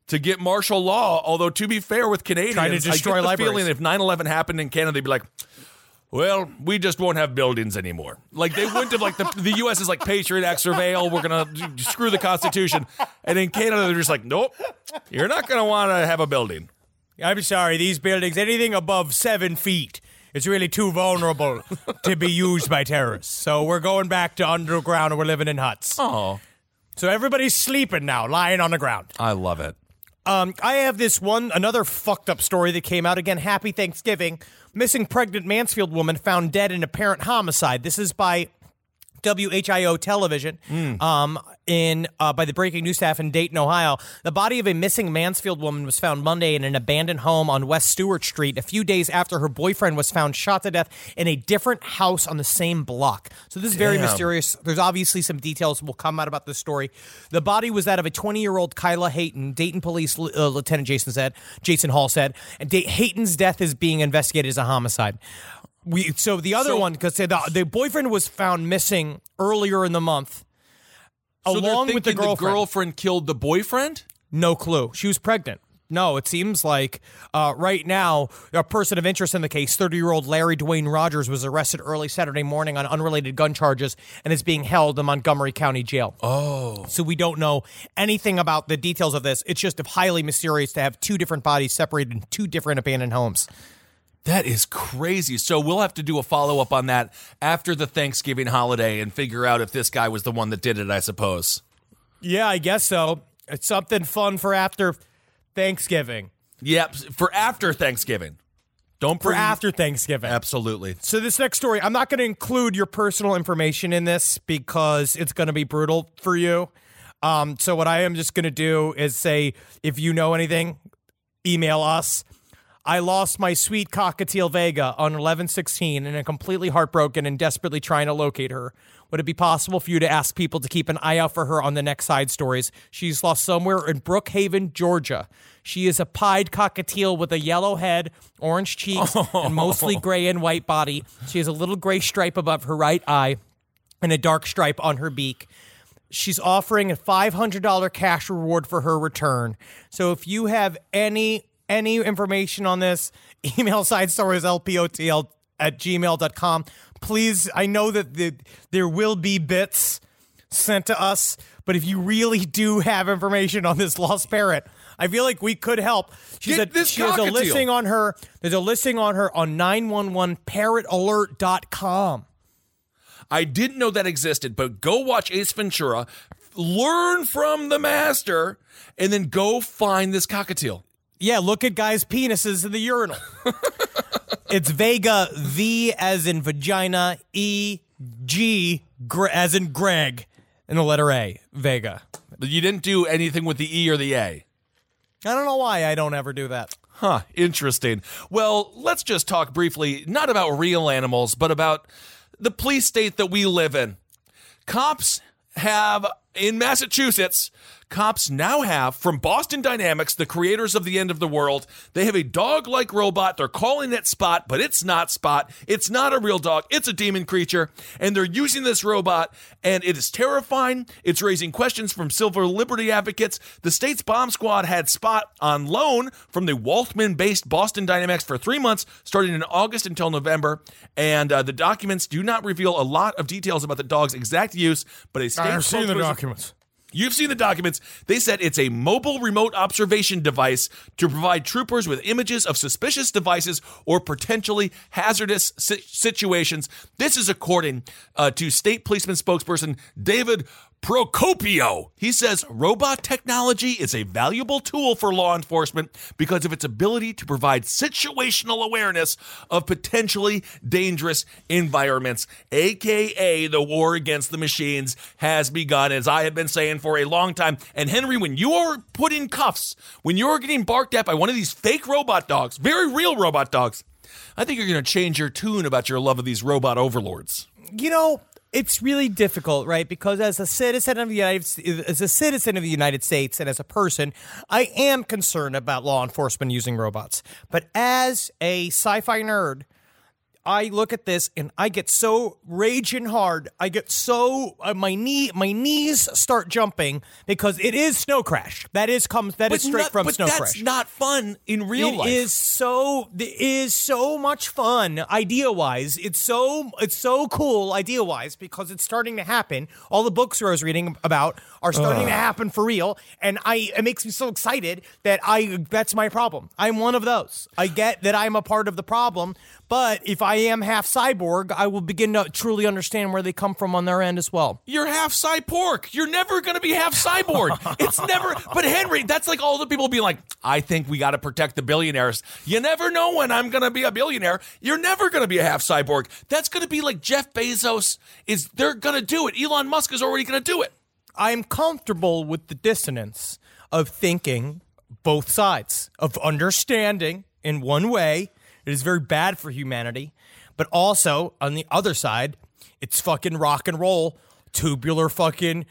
To get martial law. Although to be fair with Canadians, Trying to destroy I get the libraries. feeling if 9/11 happened in Canada, they'd be like, "Well, we just won't have buildings anymore." Like they wouldn't have like the the U.S. is like Patriot Act surveil. We're gonna screw the Constitution, and in Canada they're just like, "Nope, you're not gonna want to have a building." I'm sorry. These buildings, anything above seven feet, it's really too vulnerable to be used by terrorists. So we're going back to underground, and we're living in huts. Oh, So everybody's sleeping now, lying on the ground. I love it. Um, I have this one, another fucked up story that came out again. Happy Thanksgiving. Missing pregnant Mansfield woman found dead in apparent homicide. This is by WHIO television, um, in uh, by the breaking news staff in Dayton, Ohio. The body of a missing Mansfield woman was found Monday in an abandoned home on West Stewart Street, a few days after her boyfriend was found shot to death in a different house on the same block. So this is very Damn. mysterious. There's obviously some details will come out about this story. The body was that of a 20 year old Kyla Hayton. Dayton Police uh, Lieutenant Jason said, Jason Hall said, and Da- Hayton's death is being investigated as a homicide. We so the other So- one because the the boyfriend was found missing earlier in the month, So along with the girlfriend. girlfriend killed the boyfriend. No clue. She was pregnant. No, it seems like uh, right now a person of interest in the case, 30 year old Larry Dwayne Rogers, was arrested early Saturday morning on unrelated gun charges and is being held in Montgomery County Jail. Oh, So we don't know anything about the details of this. It's just highly mysterious to have two different bodies separated in two different abandoned homes. That is crazy. So we'll have to do a follow up on that after the Thanksgiving holiday and figure out if this guy was the one that did it, I suppose. Yeah, I guess so. It's something fun for after Thanksgiving. Yep, for after Thanksgiving. Don't For bring- after Thanksgiving. Absolutely. So this next story, I'm not going to include your personal information in this because it's going to be brutal for you. Um, so what I am just going to do is say, if you know anything, email us. I lost my sweet cockatiel Vega on 1116 and I'm completely heartbroken and desperately trying to locate her. Would it be possible for you to ask people to keep an eye out for her on the next side stories? She's lost somewhere in Brookhaven, Georgia. She is a pied cockatiel with a yellow head, orange cheeks, and mostly gray and white body. She has a little gray stripe above her right eye and a dark stripe on her beak. She's offering a $500 cash reward for her return. So if you have any any information on this, email side stories lpotl at gmail.com. Please, I know that the, there will be bits sent to us, but if you really do have information on this lost parrot, I feel like we could help. She said she has a listing on her. There's a listing on her on 911parrotalert.com. I didn't know that existed, but go watch Ace Ventura, learn from the master, and then go find this cockatiel. Yeah, look at guys' penises in the urinal. it's Vega, V as in vagina, E, G as in Greg, and the letter A, Vega. But you didn't do anything with the E or the A. I don't know why I don't ever do that. Huh, interesting. Well, let's just talk briefly, not about real animals, but about the police state that we live in. Cops have, in Massachusetts, cops now have from Boston Dynamics, the creators of the end of the world, they have a dog like robot. They're calling it Spot, but it's not Spot. It's not a real dog, it's a demon creature. And they're using this robot, and it is terrifying. It's raising questions from civil liberty advocates. The state's bomb squad had Spot on loan from the Waltham based Boston Dynamics for three months, starting in August until November. And uh, the documents do not reveal a lot of details about the dog's exact use, but a state I've seen the documents. You've seen the documents. They said it's a mobile remote observation device to provide troopers with images of suspicious devices or potentially hazardous situations. This is according uh, to state policeman spokesperson David Procopio. He says robot technology is a valuable tool for law enforcement because of its ability to provide situational awareness of potentially dangerous environments, aka the war against the machines has begun, as I have been saying for a long time. And Henry, when you are put in cuffs, when you're getting barked at by one of these fake robot dogs, very real robot dogs, I think you're going to change your tune about your love of these robot overlords. You know, it's really difficult, right? Because as a citizen of the United as a citizen of the United States and as a person, I am concerned about law enforcement using robots. But as a sci-fi nerd, I look at this and I get so raging hard. I get so uh, my knee my knees start jumping because it is Snow Crash. That is comes that is straight not- from Snow that's Crash. That's not fun in real It life. is so it is so much fun idea wise. It's so it's so cool idea wise because it's starting to happen. All the books I was reading about are starting to happen for real, and I it makes me so excited that I that's my problem. I'm one of those. I get that I'm a part of the problem, but if I am half cyborg, I will begin to truly understand where they come from on their end as well. You're half cyborg. You're never going to be half cyborg. it's never. But Henry, that's like all the people being like, I think we got to protect the billionaires. You never know when I'm going to be a billionaire. You're never going to be a half cyborg. That's going to be like Jeff Bezos is. They're going to do it. Elon Musk is already going to do it. I'm comfortable with the dissonance of thinking both sides, of understanding in one way it is very bad for humanity, but also on the other side, it's fucking rock and roll, tubular fucking,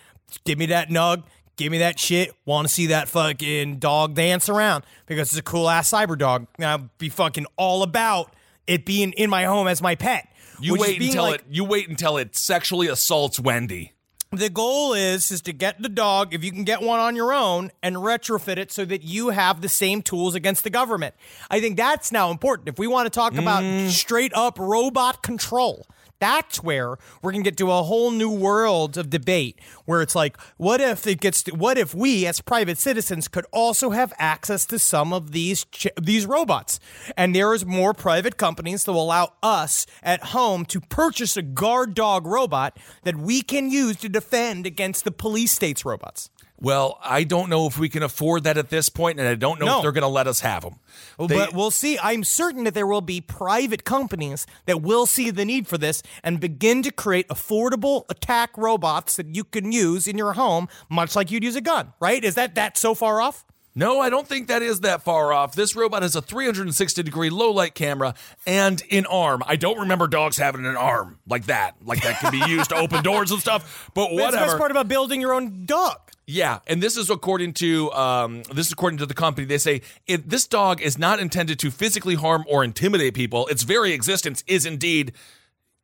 give me that nug, give me that shit, want to see that fucking dog dance around because it's a cool ass cyber dog. I'll be fucking all about it being in my home as my pet. You wait until like- it. You wait until it sexually assaults Wendy. The goal is is to get the dog if you can get one on your own and retrofit it so that you have the same tools against the government. I think that's now important. If we want to talk about mm. straight up robot control That's where we're gonna get to a whole new world of debate where it's like, what if it gets? To, what if we, as private citizens, could also have access to some of these ch- these robots? And there is more private companies that will allow us at home to purchase a guard dog robot that we can use to defend against the police state's robots. Well, I don't know if we can afford that at this point, and I don't know No. if they're going to let us have them. but we'll see. I'm certain that there will be private companies that will see the need for this and begin to create affordable attack robots that you can use in your home, much like you'd use a gun. Right? Is that that so far off? No, I don't think that is that far off. This robot has a 360 degree low light camera and an arm. I don't remember dogs having an arm like that, like that can be used to open doors and stuff. But That's the whatever. best part about building your own dog. Yeah, and this is according to um, this is according to the company. They say this dog is not intended to physically harm or intimidate people. Its very existence is indeed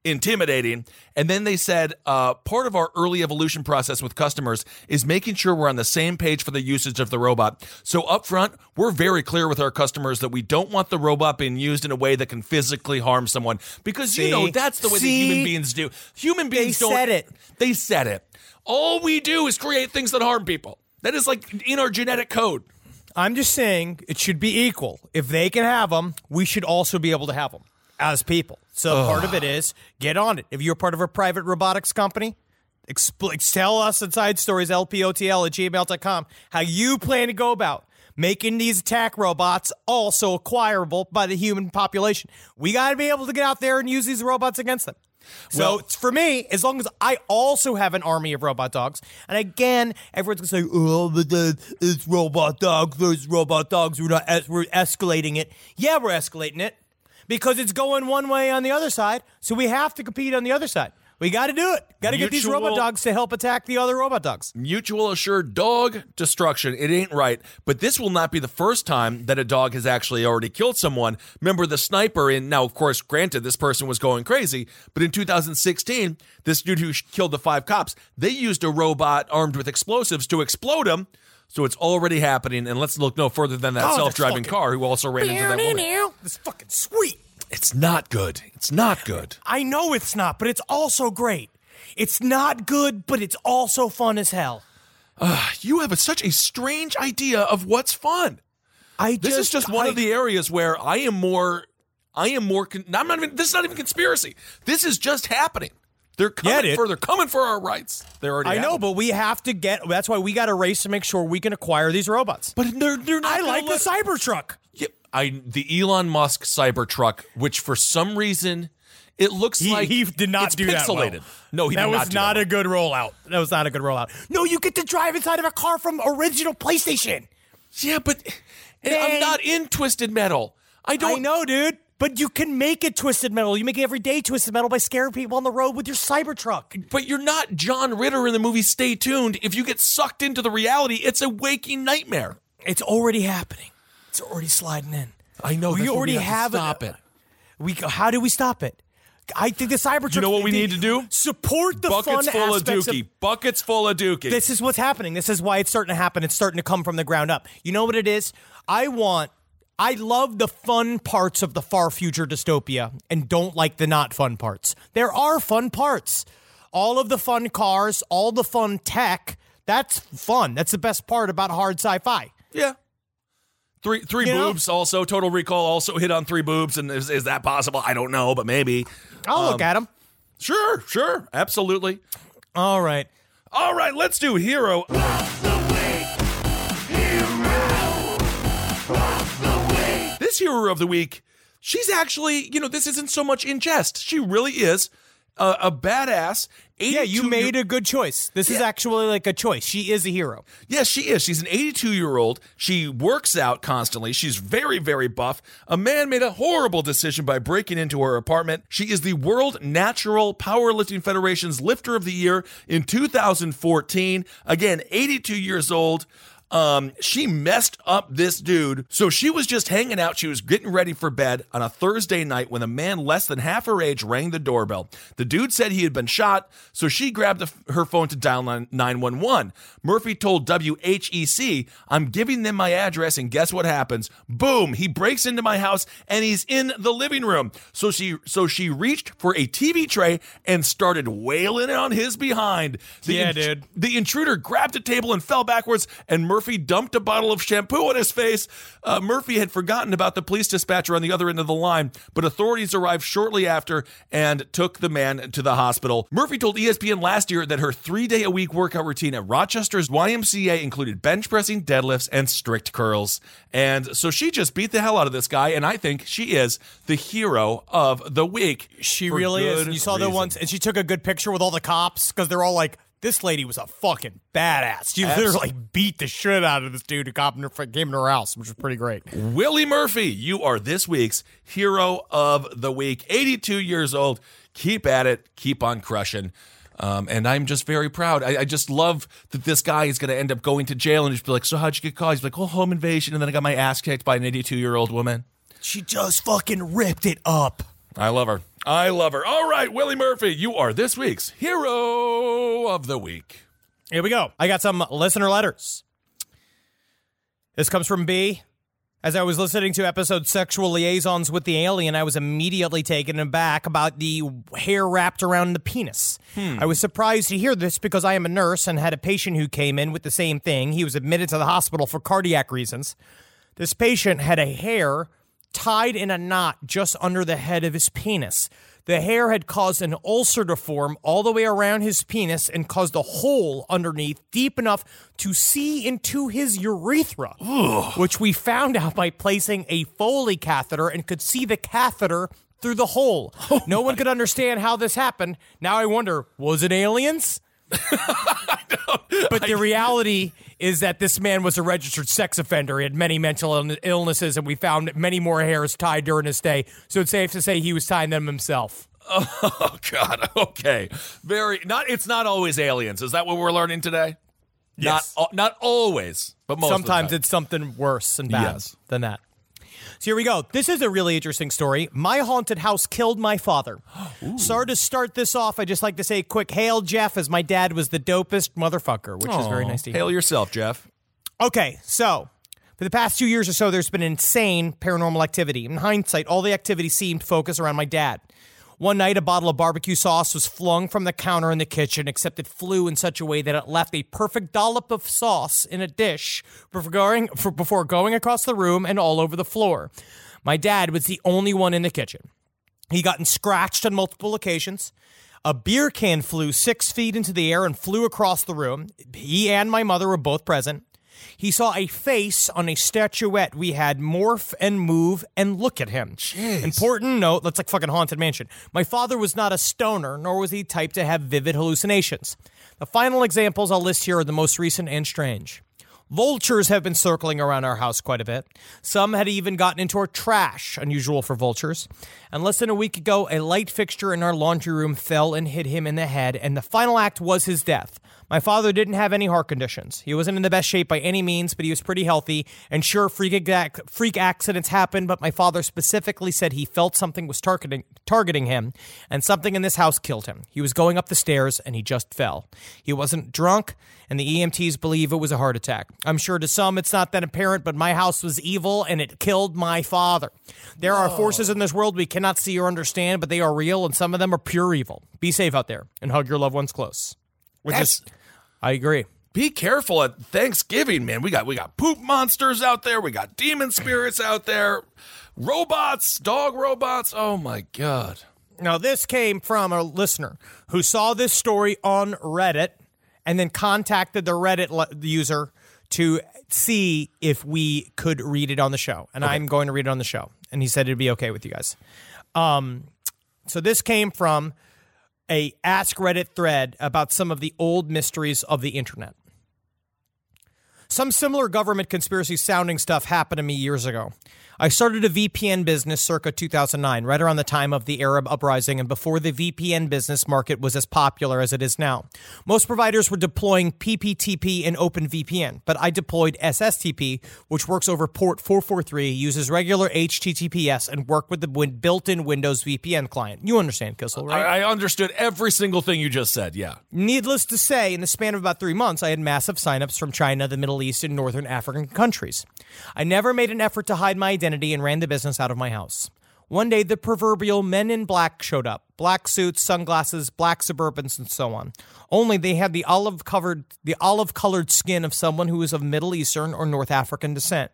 intimidating. And then they said uh, part of our early evolution process with customers is making sure we're on the same page for the usage of the robot. So up front, we're very clear with our customers that we don't want the robot being used in a way that can physically harm someone because you know that's the way that human beings do. Human beings don't. said it. They said it. All we do is create things that harm people. That is like in our genetic code. I'm just saying it should be equal. If they can have them, we should also be able to have them as people. So part of it is get on it. If you're part of a private robotics company, expl- tell us inside stories, lpotl at gmail.com, how you plan to go about making these attack robots also acquirable by the human population. We got to be able to get out there and use these robots against them. So Well- for me, as long as I also have an army of robot dogs, and again, everyone's gonna say, "Oh, but the, it's robot dogs versus robot dogs. We're not, es- we're escalating it." Yeah, we're escalating it because it's going one way on the other side. So we have to compete on the other side. We got to do it. Got to get these robot dogs to help attack the other robot dogs. Mutual assured dog destruction. It ain't right. But this will not be the first time that a dog has actually already killed someone. Remember the sniper in, now, of course, granted, this person was going crazy, but in 2016, this dude who killed the five cops, they used a robot armed with explosives to explode him. So it's already happening. And let's look no further than that Oh, self driving fucking- car who also ran into that woman. It's fucking sweet. It's not good. It's not good. I know it's not, but it's also great. It's not good, but it's also fun as hell. Ah, you have a, such a strange idea of what's fun. I just, this is just one I- of the areas where I am more. I am more. Con- I'm not even. This is not even conspiracy. This is just happening. They're coming for. They're coming for our rights. They're already. I know, them. but we have to get. That's why we got to race to make sure we can acquire these robots. But they're they're not. I like let- the Cybertruck. I the Elon Musk Cybertruck, which for some reason it looks He, like he did not do that. well. No, he that did was not. do not that a good rollout. That was not a good rollout. No, you get to drive inside of a car from original PlayStation. Yeah, but I'm not in Twisted Metal. I don't I know, dude. But you can make it twisted metal. You make it every day twisted metal by scaring people on the road with your Cybertruck. But you're not John Ritter in the movie Stay Tuned. If you get sucked into the reality, it's a waking nightmare. It's already happening. It's already sliding in. I know. We already have, to have it. stop it. We how do we stop it? I think the Cybertruck. You know what we need to do? Support the Buckets fun full of dookie. Buckets full of dookie. This is what's happening. This is why it's starting to happen. It's starting to come from the ground up. You know what it is? I want. I love the fun parts of the far future dystopia and don't like the not fun parts. There are fun parts. All of the fun cars, all the fun tech, that's fun. That's the best part about hard sci fi. yeah. Three three You know? boobs also. Total Recall also hit on three boobs, and is, is that possible? I don't know, but maybe. I'll look Um, at them. Sure, sure, absolutely. All right. All right, let's do hero. This hero of the week, she's actually, you know, this isn't so much in jest. She really is a, a badass. Yeah, you 82 made a good choice. This is actually like a choice. She is a hero. Yes, she is. She's an 82 year old. She works out constantly. She's very, very buff. A man made a horrible decision by breaking into her apartment. She is the World Natural Powerlifting Federation's Lifter of the Year in 2014. Again, 82 years old. Um, she messed up this dude. So she was just hanging out. She was getting ready for bed on a Thursday night when a man less than half her age rang the doorbell. The dude said he had been shot, so she grabbed the, her phone to dial 911. Murphy told WHEC, I'm giving them my address, and guess what happens? Boom, he breaks into my house and he's in the living room. So she so she reached for a TV tray and started wailing on his behind. The Yeah, dude. The intruder grabbed a table and fell backwards, and Murphy dumped a bottle of shampoo on his face. Uh, Murphy had forgotten about the police dispatcher on the other end of the line, but authorities arrived shortly after and took the man to the hospital. Murphy told ESPN last year that her three day a week workout routine at Rochester's YMCA included bench pressing, deadlifts, and strict curls. And so she just beat the hell out of this guy, and I think she is the hero of the week. She really is. you saw the reason. ones, and she took a good picture with all the cops because they're all like, "This lady was a fucking badass." She Absolutely. literally beat the shit out of this dude who her, came to her house, which was pretty great. Willie Murphy, you are this week's hero of the week. 82 years old. Keep at it. Keep on crushing. Um, and I'm just very proud. I, I just love that this guy is going to end up going to jail and just be like, "So how'd you get caught?" He's like, "Oh, home invasion," and then I got my ass kicked by an 82 year old woman. She just fucking ripped it up. I love her. I love her. All right, Willie Murphy, you are this week's hero of the week. Here we go. I got some listener letters. This comes from B. As I was listening to episode Sexual Liaisons with the Alien, I was immediately taken aback about the hair wrapped around the penis. Hmm. I was surprised to hear this because I am a nurse and had a patient who came in with the same thing. He was admitted to the hospital for cardiac reasons. This patient had a hair tied in a knot just under the head of his penis. The hair had caused an ulcer to form all the way around his penis and caused a hole underneath deep enough to see into his urethra, which we found out by placing a Foley catheter and could see the catheter through the hole. Oh no one could understand how this happened. Now I wonder, was it aliens? but the reality is that this man was a registered sex offender. He had many mental illnesses, and we found many more hairs tied during his stay. So it's safe to say he was tying them himself. Oh God. Okay. Very. Not. It's not always aliens. Is that what we're learning today? Yes. Not. Not always, but most. Sometimes of the time. it's something worse and bad Yes. than that. So here we go. This is a really interesting story. My haunted house killed my father. Sorry to start this off. I just like to say quick hail, Jeff, as my dad was the dopest motherfucker, which is very nice to hear. Hail yourself, Jeff. Okay, so for the past two years or so, there's been insane paranormal activity. In hindsight, all the activity seemed focused around my dad. One night, a bottle of barbecue sauce was flung from the counter in the kitchen, except it flew in such a way that it left a perfect dollop of sauce in a dish before going, across the room and all over the floor. My dad was the only one in the kitchen. He gotten scratched on multiple occasions. A beer can flew six feet into the air and flew across the room. He and my mother were both present. He saw a face on a statuette we had morph and move and look at him. Important note, that's like fucking Haunted Mansion. My father was not a stoner, nor was he type to have vivid hallucinations. The final examples I'll list here are the most recent and strange. Vultures have been circling around our house quite a bit. Some had even gotten into our trash, unusual for vultures. And less than a week ago, a light fixture in our laundry room fell and hit him in the head, and the final act was his death. My father didn't have any heart conditions. He wasn't in the best shape by any means, but he was pretty healthy. And sure, freak, freak accidents happen, but my father specifically said he felt something was targeting, targeting him, and something in this house killed him. He was going up the stairs and he just fell. He wasn't drunk, and the EMTs believe it was a heart attack. I'm sure to some it's not that apparent, but my house was evil and it killed my father. There are forces in this world we cannot see or understand, but they are real, and some of them are pure evil. Be safe out there and hug your loved ones close. Which That's- is, I agree. Be careful at Thanksgiving, man. We got we got poop monsters out there. We got demon spirits out there. Robots, dog robots. Oh my god. Now, this came from a listener who saw this story on Reddit and then contacted the Reddit le- user to see if we could read it on the show. And I'm going to read it on the show. And he said it'd be okay with you guys. Um, so this came from a Ask Reddit thread about some of the old mysteries of the internet. Some similar government conspiracy sounding stuff happened to me years ago. I started a VPN business circa 2009, right around the time of the Arab uprising and before the VPN business market was as popular as it is now. Most providers were deploying PPTP and OpenVPN, but I deployed SSTP, which works over port 443, uses regular HTTPS, and worked with the built-in Windows VPN client. You understand, Kissel, right? I, I understood every single thing you just said. Yeah. Needless to say, in the span of about three months, I had massive signups from China, the Middle East, and Northern African countries. I never made an effort to hide my identity and ran the business out of my house. One day, the proverbial men in black showed up black suits, sunglasses, black Suburbans, and so on. Only they had the olive covered, the olive colored skin of someone who was of Middle Eastern or North African descent.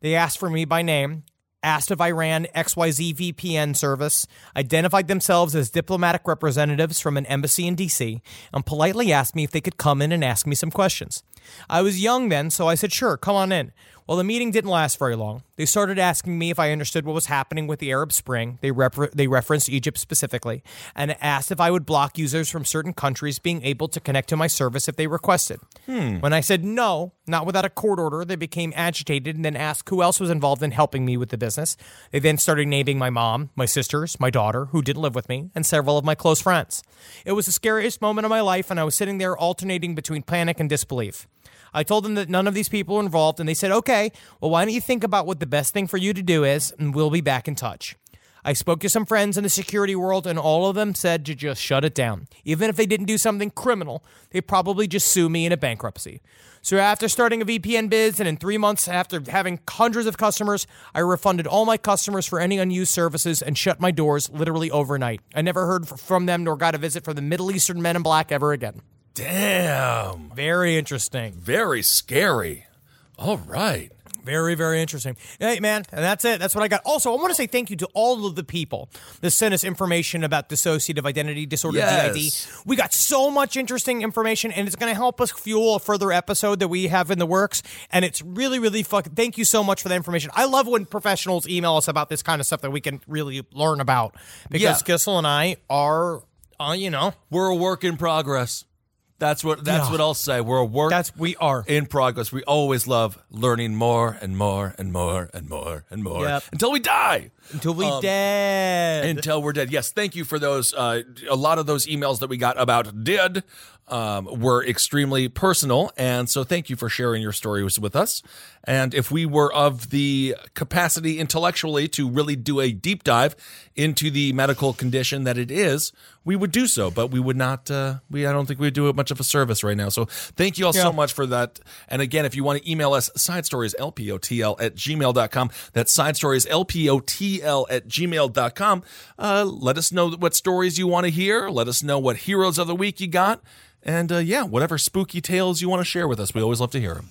They asked for me by name, asked if I ran XYZ VPN service, identified themselves as diplomatic representatives from an embassy in DC, and politely asked me if they could come in and ask me some questions. I was young then, so I said, sure, come on in. Well, the meeting didn't last very long. They started asking me if I understood what was happening with the Arab Spring. They, refer- they referenced Egypt specifically and asked if I would block users from certain countries being able to connect to my service if they requested. Hmm. When I said no, not without a court order, they became agitated and then asked who else was involved in helping me with the business. They then started naming my mom, my sisters, my daughter, who didn't live with me, and several of my close friends. It was the scariest moment of my life, and I was sitting there alternating between panic and disbelief. I told them that none of these people were involved, and they said, okay, well, why don't you think about what the best thing for you to do is, and we'll be back in touch. I spoke to some friends in the security world, and all of them said to just shut it down. Even if they didn't do something criminal, they'd probably just sue me in a bankruptcy. So after starting a VPN biz, and in three months after having hundreds of customers, I refunded all my customers for any unused services and shut my doors literally overnight. I never heard from them nor got a visit from the Middle Eastern men in black ever again. Damn. Very interesting. Very scary. All right. Very, very interesting. Hey, man, and that's it. That's what I got. Also, I want to say thank you to all of the people that sent us information about dissociative identity disorder, Yes. DID. We got so much interesting information, and it's going to help us fuel a further episode that we have in the works. And it's really, really fucking. Thank you so much for the information. I love when professionals email us about this kind of stuff that we can really learn about because Yeah. Kissel and I are, uh, you know, We're a work in progress. That's what that's Yeah. what I'll say. We're a work That's we are. in progress. We always love learning more and more and more and more and more Yep. until we die. until we Um, dead. Until we're dead. Yes, thank you for those. Uh, a lot of those emails that we got about did um, were extremely personal, and so thank you for sharing your stories with us. And if we were of the capacity intellectually to really do a deep dive into the medical condition that it is, we would do so. But we would not. Uh, we I don't think we'd do it much of a service right now. So thank you all so much for that. And again, if you want to email us, side stories lpotl at gmail.com. That's side stories lpotl at gmail.com. Uh, let us know what stories you want to hear. Let us know what heroes of the week you got. And uh, yeah, whatever spooky tales you want to share with us, we always love to hear them.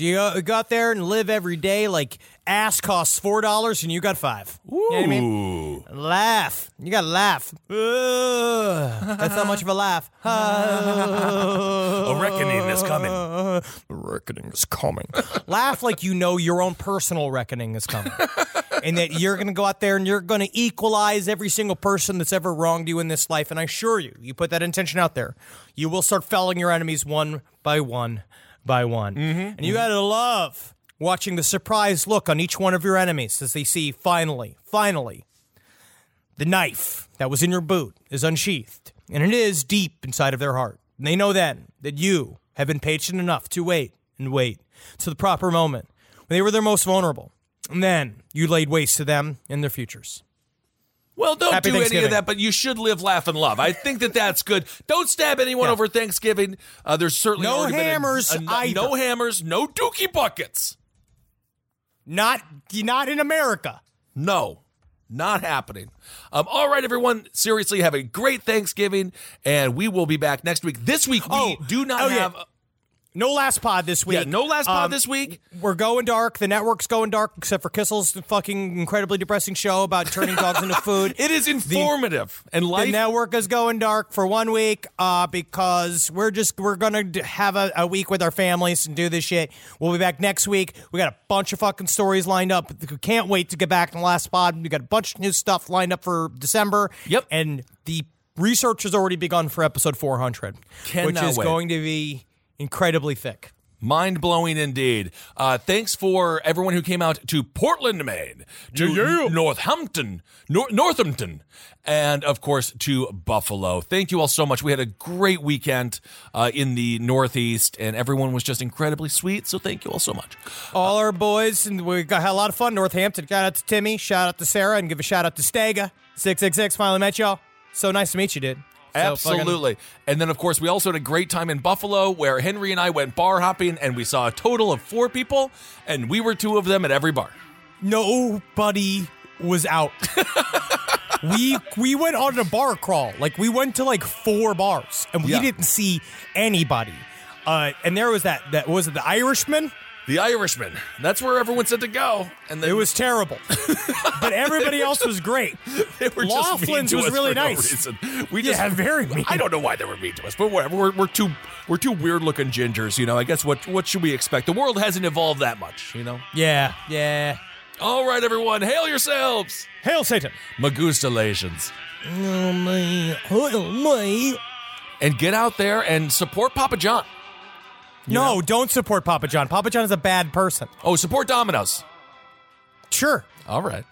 Do you go out there and live every day like ass costs four dollars and you got five? You know what I mean? Laugh. You got to laugh. Ugh. that's not much of a laugh. A reckoning is coming. A reckoning is coming. laugh like you know your own personal reckoning is coming. and that you're going to go out there and you're going to equalize every single person that's ever wronged you in this life. And I assure you, you put that intention out there, you will start felling your enemies one by one by one. Mm-hmm. And you got to love watching the surprised look on each one of your enemies as they see finally, finally, the knife that was in your boot is unsheathed. And it is deep inside of their heart. And they know then that you have been patient enough to wait and wait to the proper moment when they were their most vulnerable. And then you laid waste to them and their futures. Well, don't Happy do any of that, but you should live, laugh, and love. I think that that's good. Don't stab anyone Yeah. over Thanksgiving. Uh, there's certainly No been a- hammers a- no hammers, no dookie buckets. Not not in America. No, not happening. Um, all right, everyone. Seriously, have a great Thanksgiving, and we will be back next week. This week, we Oh, do not oh, yeah. No last pod this week. Yeah, no last pod Um, this week. We're going dark. The network's going dark, except for Kissel's fucking incredibly depressing show about turning dogs into food. It is informative and The network is going dark for one week uh, because we're just we're gonna have a, a week with our families and do this shit. We'll be back next week. We got a bunch of fucking stories lined up. We can't wait to get back in the last pod. We got a bunch of new stuff lined up for December. Yep. and the research has already begun for episode 400, which is wait. going to be incredibly thick. Mind blowing indeed. Uh, thanks for everyone who came out to Portland, Maine, to Northampton, Nor- Northampton, and of course to Buffalo. Thank you all so much. We had a great weekend uh, in the Northeast, and everyone was just incredibly sweet. So thank you all so much. All our boys, and we got had a lot of fun. Northampton. Shout out to Timmy. Shout out to Sarah, and give a shout out to Stega. Six six six. Finally met y'all. So nice to meet you, dude. So fucking- Absolutely. And then, of course, we also had a great time in Buffalo where Henry and I went bar hopping and we saw a total of four people, and we were two of them at every bar. Nobody was out. we we went on a bar crawl. Like we went to like four bars and we Yeah. didn't see anybody. Uh, and there was that that was it the Irishman. The Irishman. That's where everyone said to go. And then It was terrible, but everybody else was great. they were just mean Laughlin's to was us really for no nice. reason. We Yeah, just very mean. I don't know why they were mean to us, but whatever. We're, we're two we're two weird looking gingers, you know. I guess what what should we expect? The world hasn't evolved that much, you know. Yeah, yeah. All right, everyone, hail yourselves. Hail Satan. Magustalations. Oh my, oh my. And get out there and support Papa John. No, don't support Papa John. Papa John is a bad person. Oh, support Domino's. Sure. All right.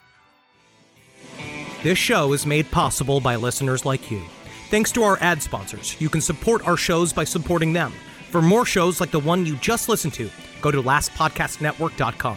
This show is made possible by listeners like you. Thanks to our ad sponsors, you can support our shows by supporting them. For more shows like the one you just listened to, go to lastpodcastnetwork.com.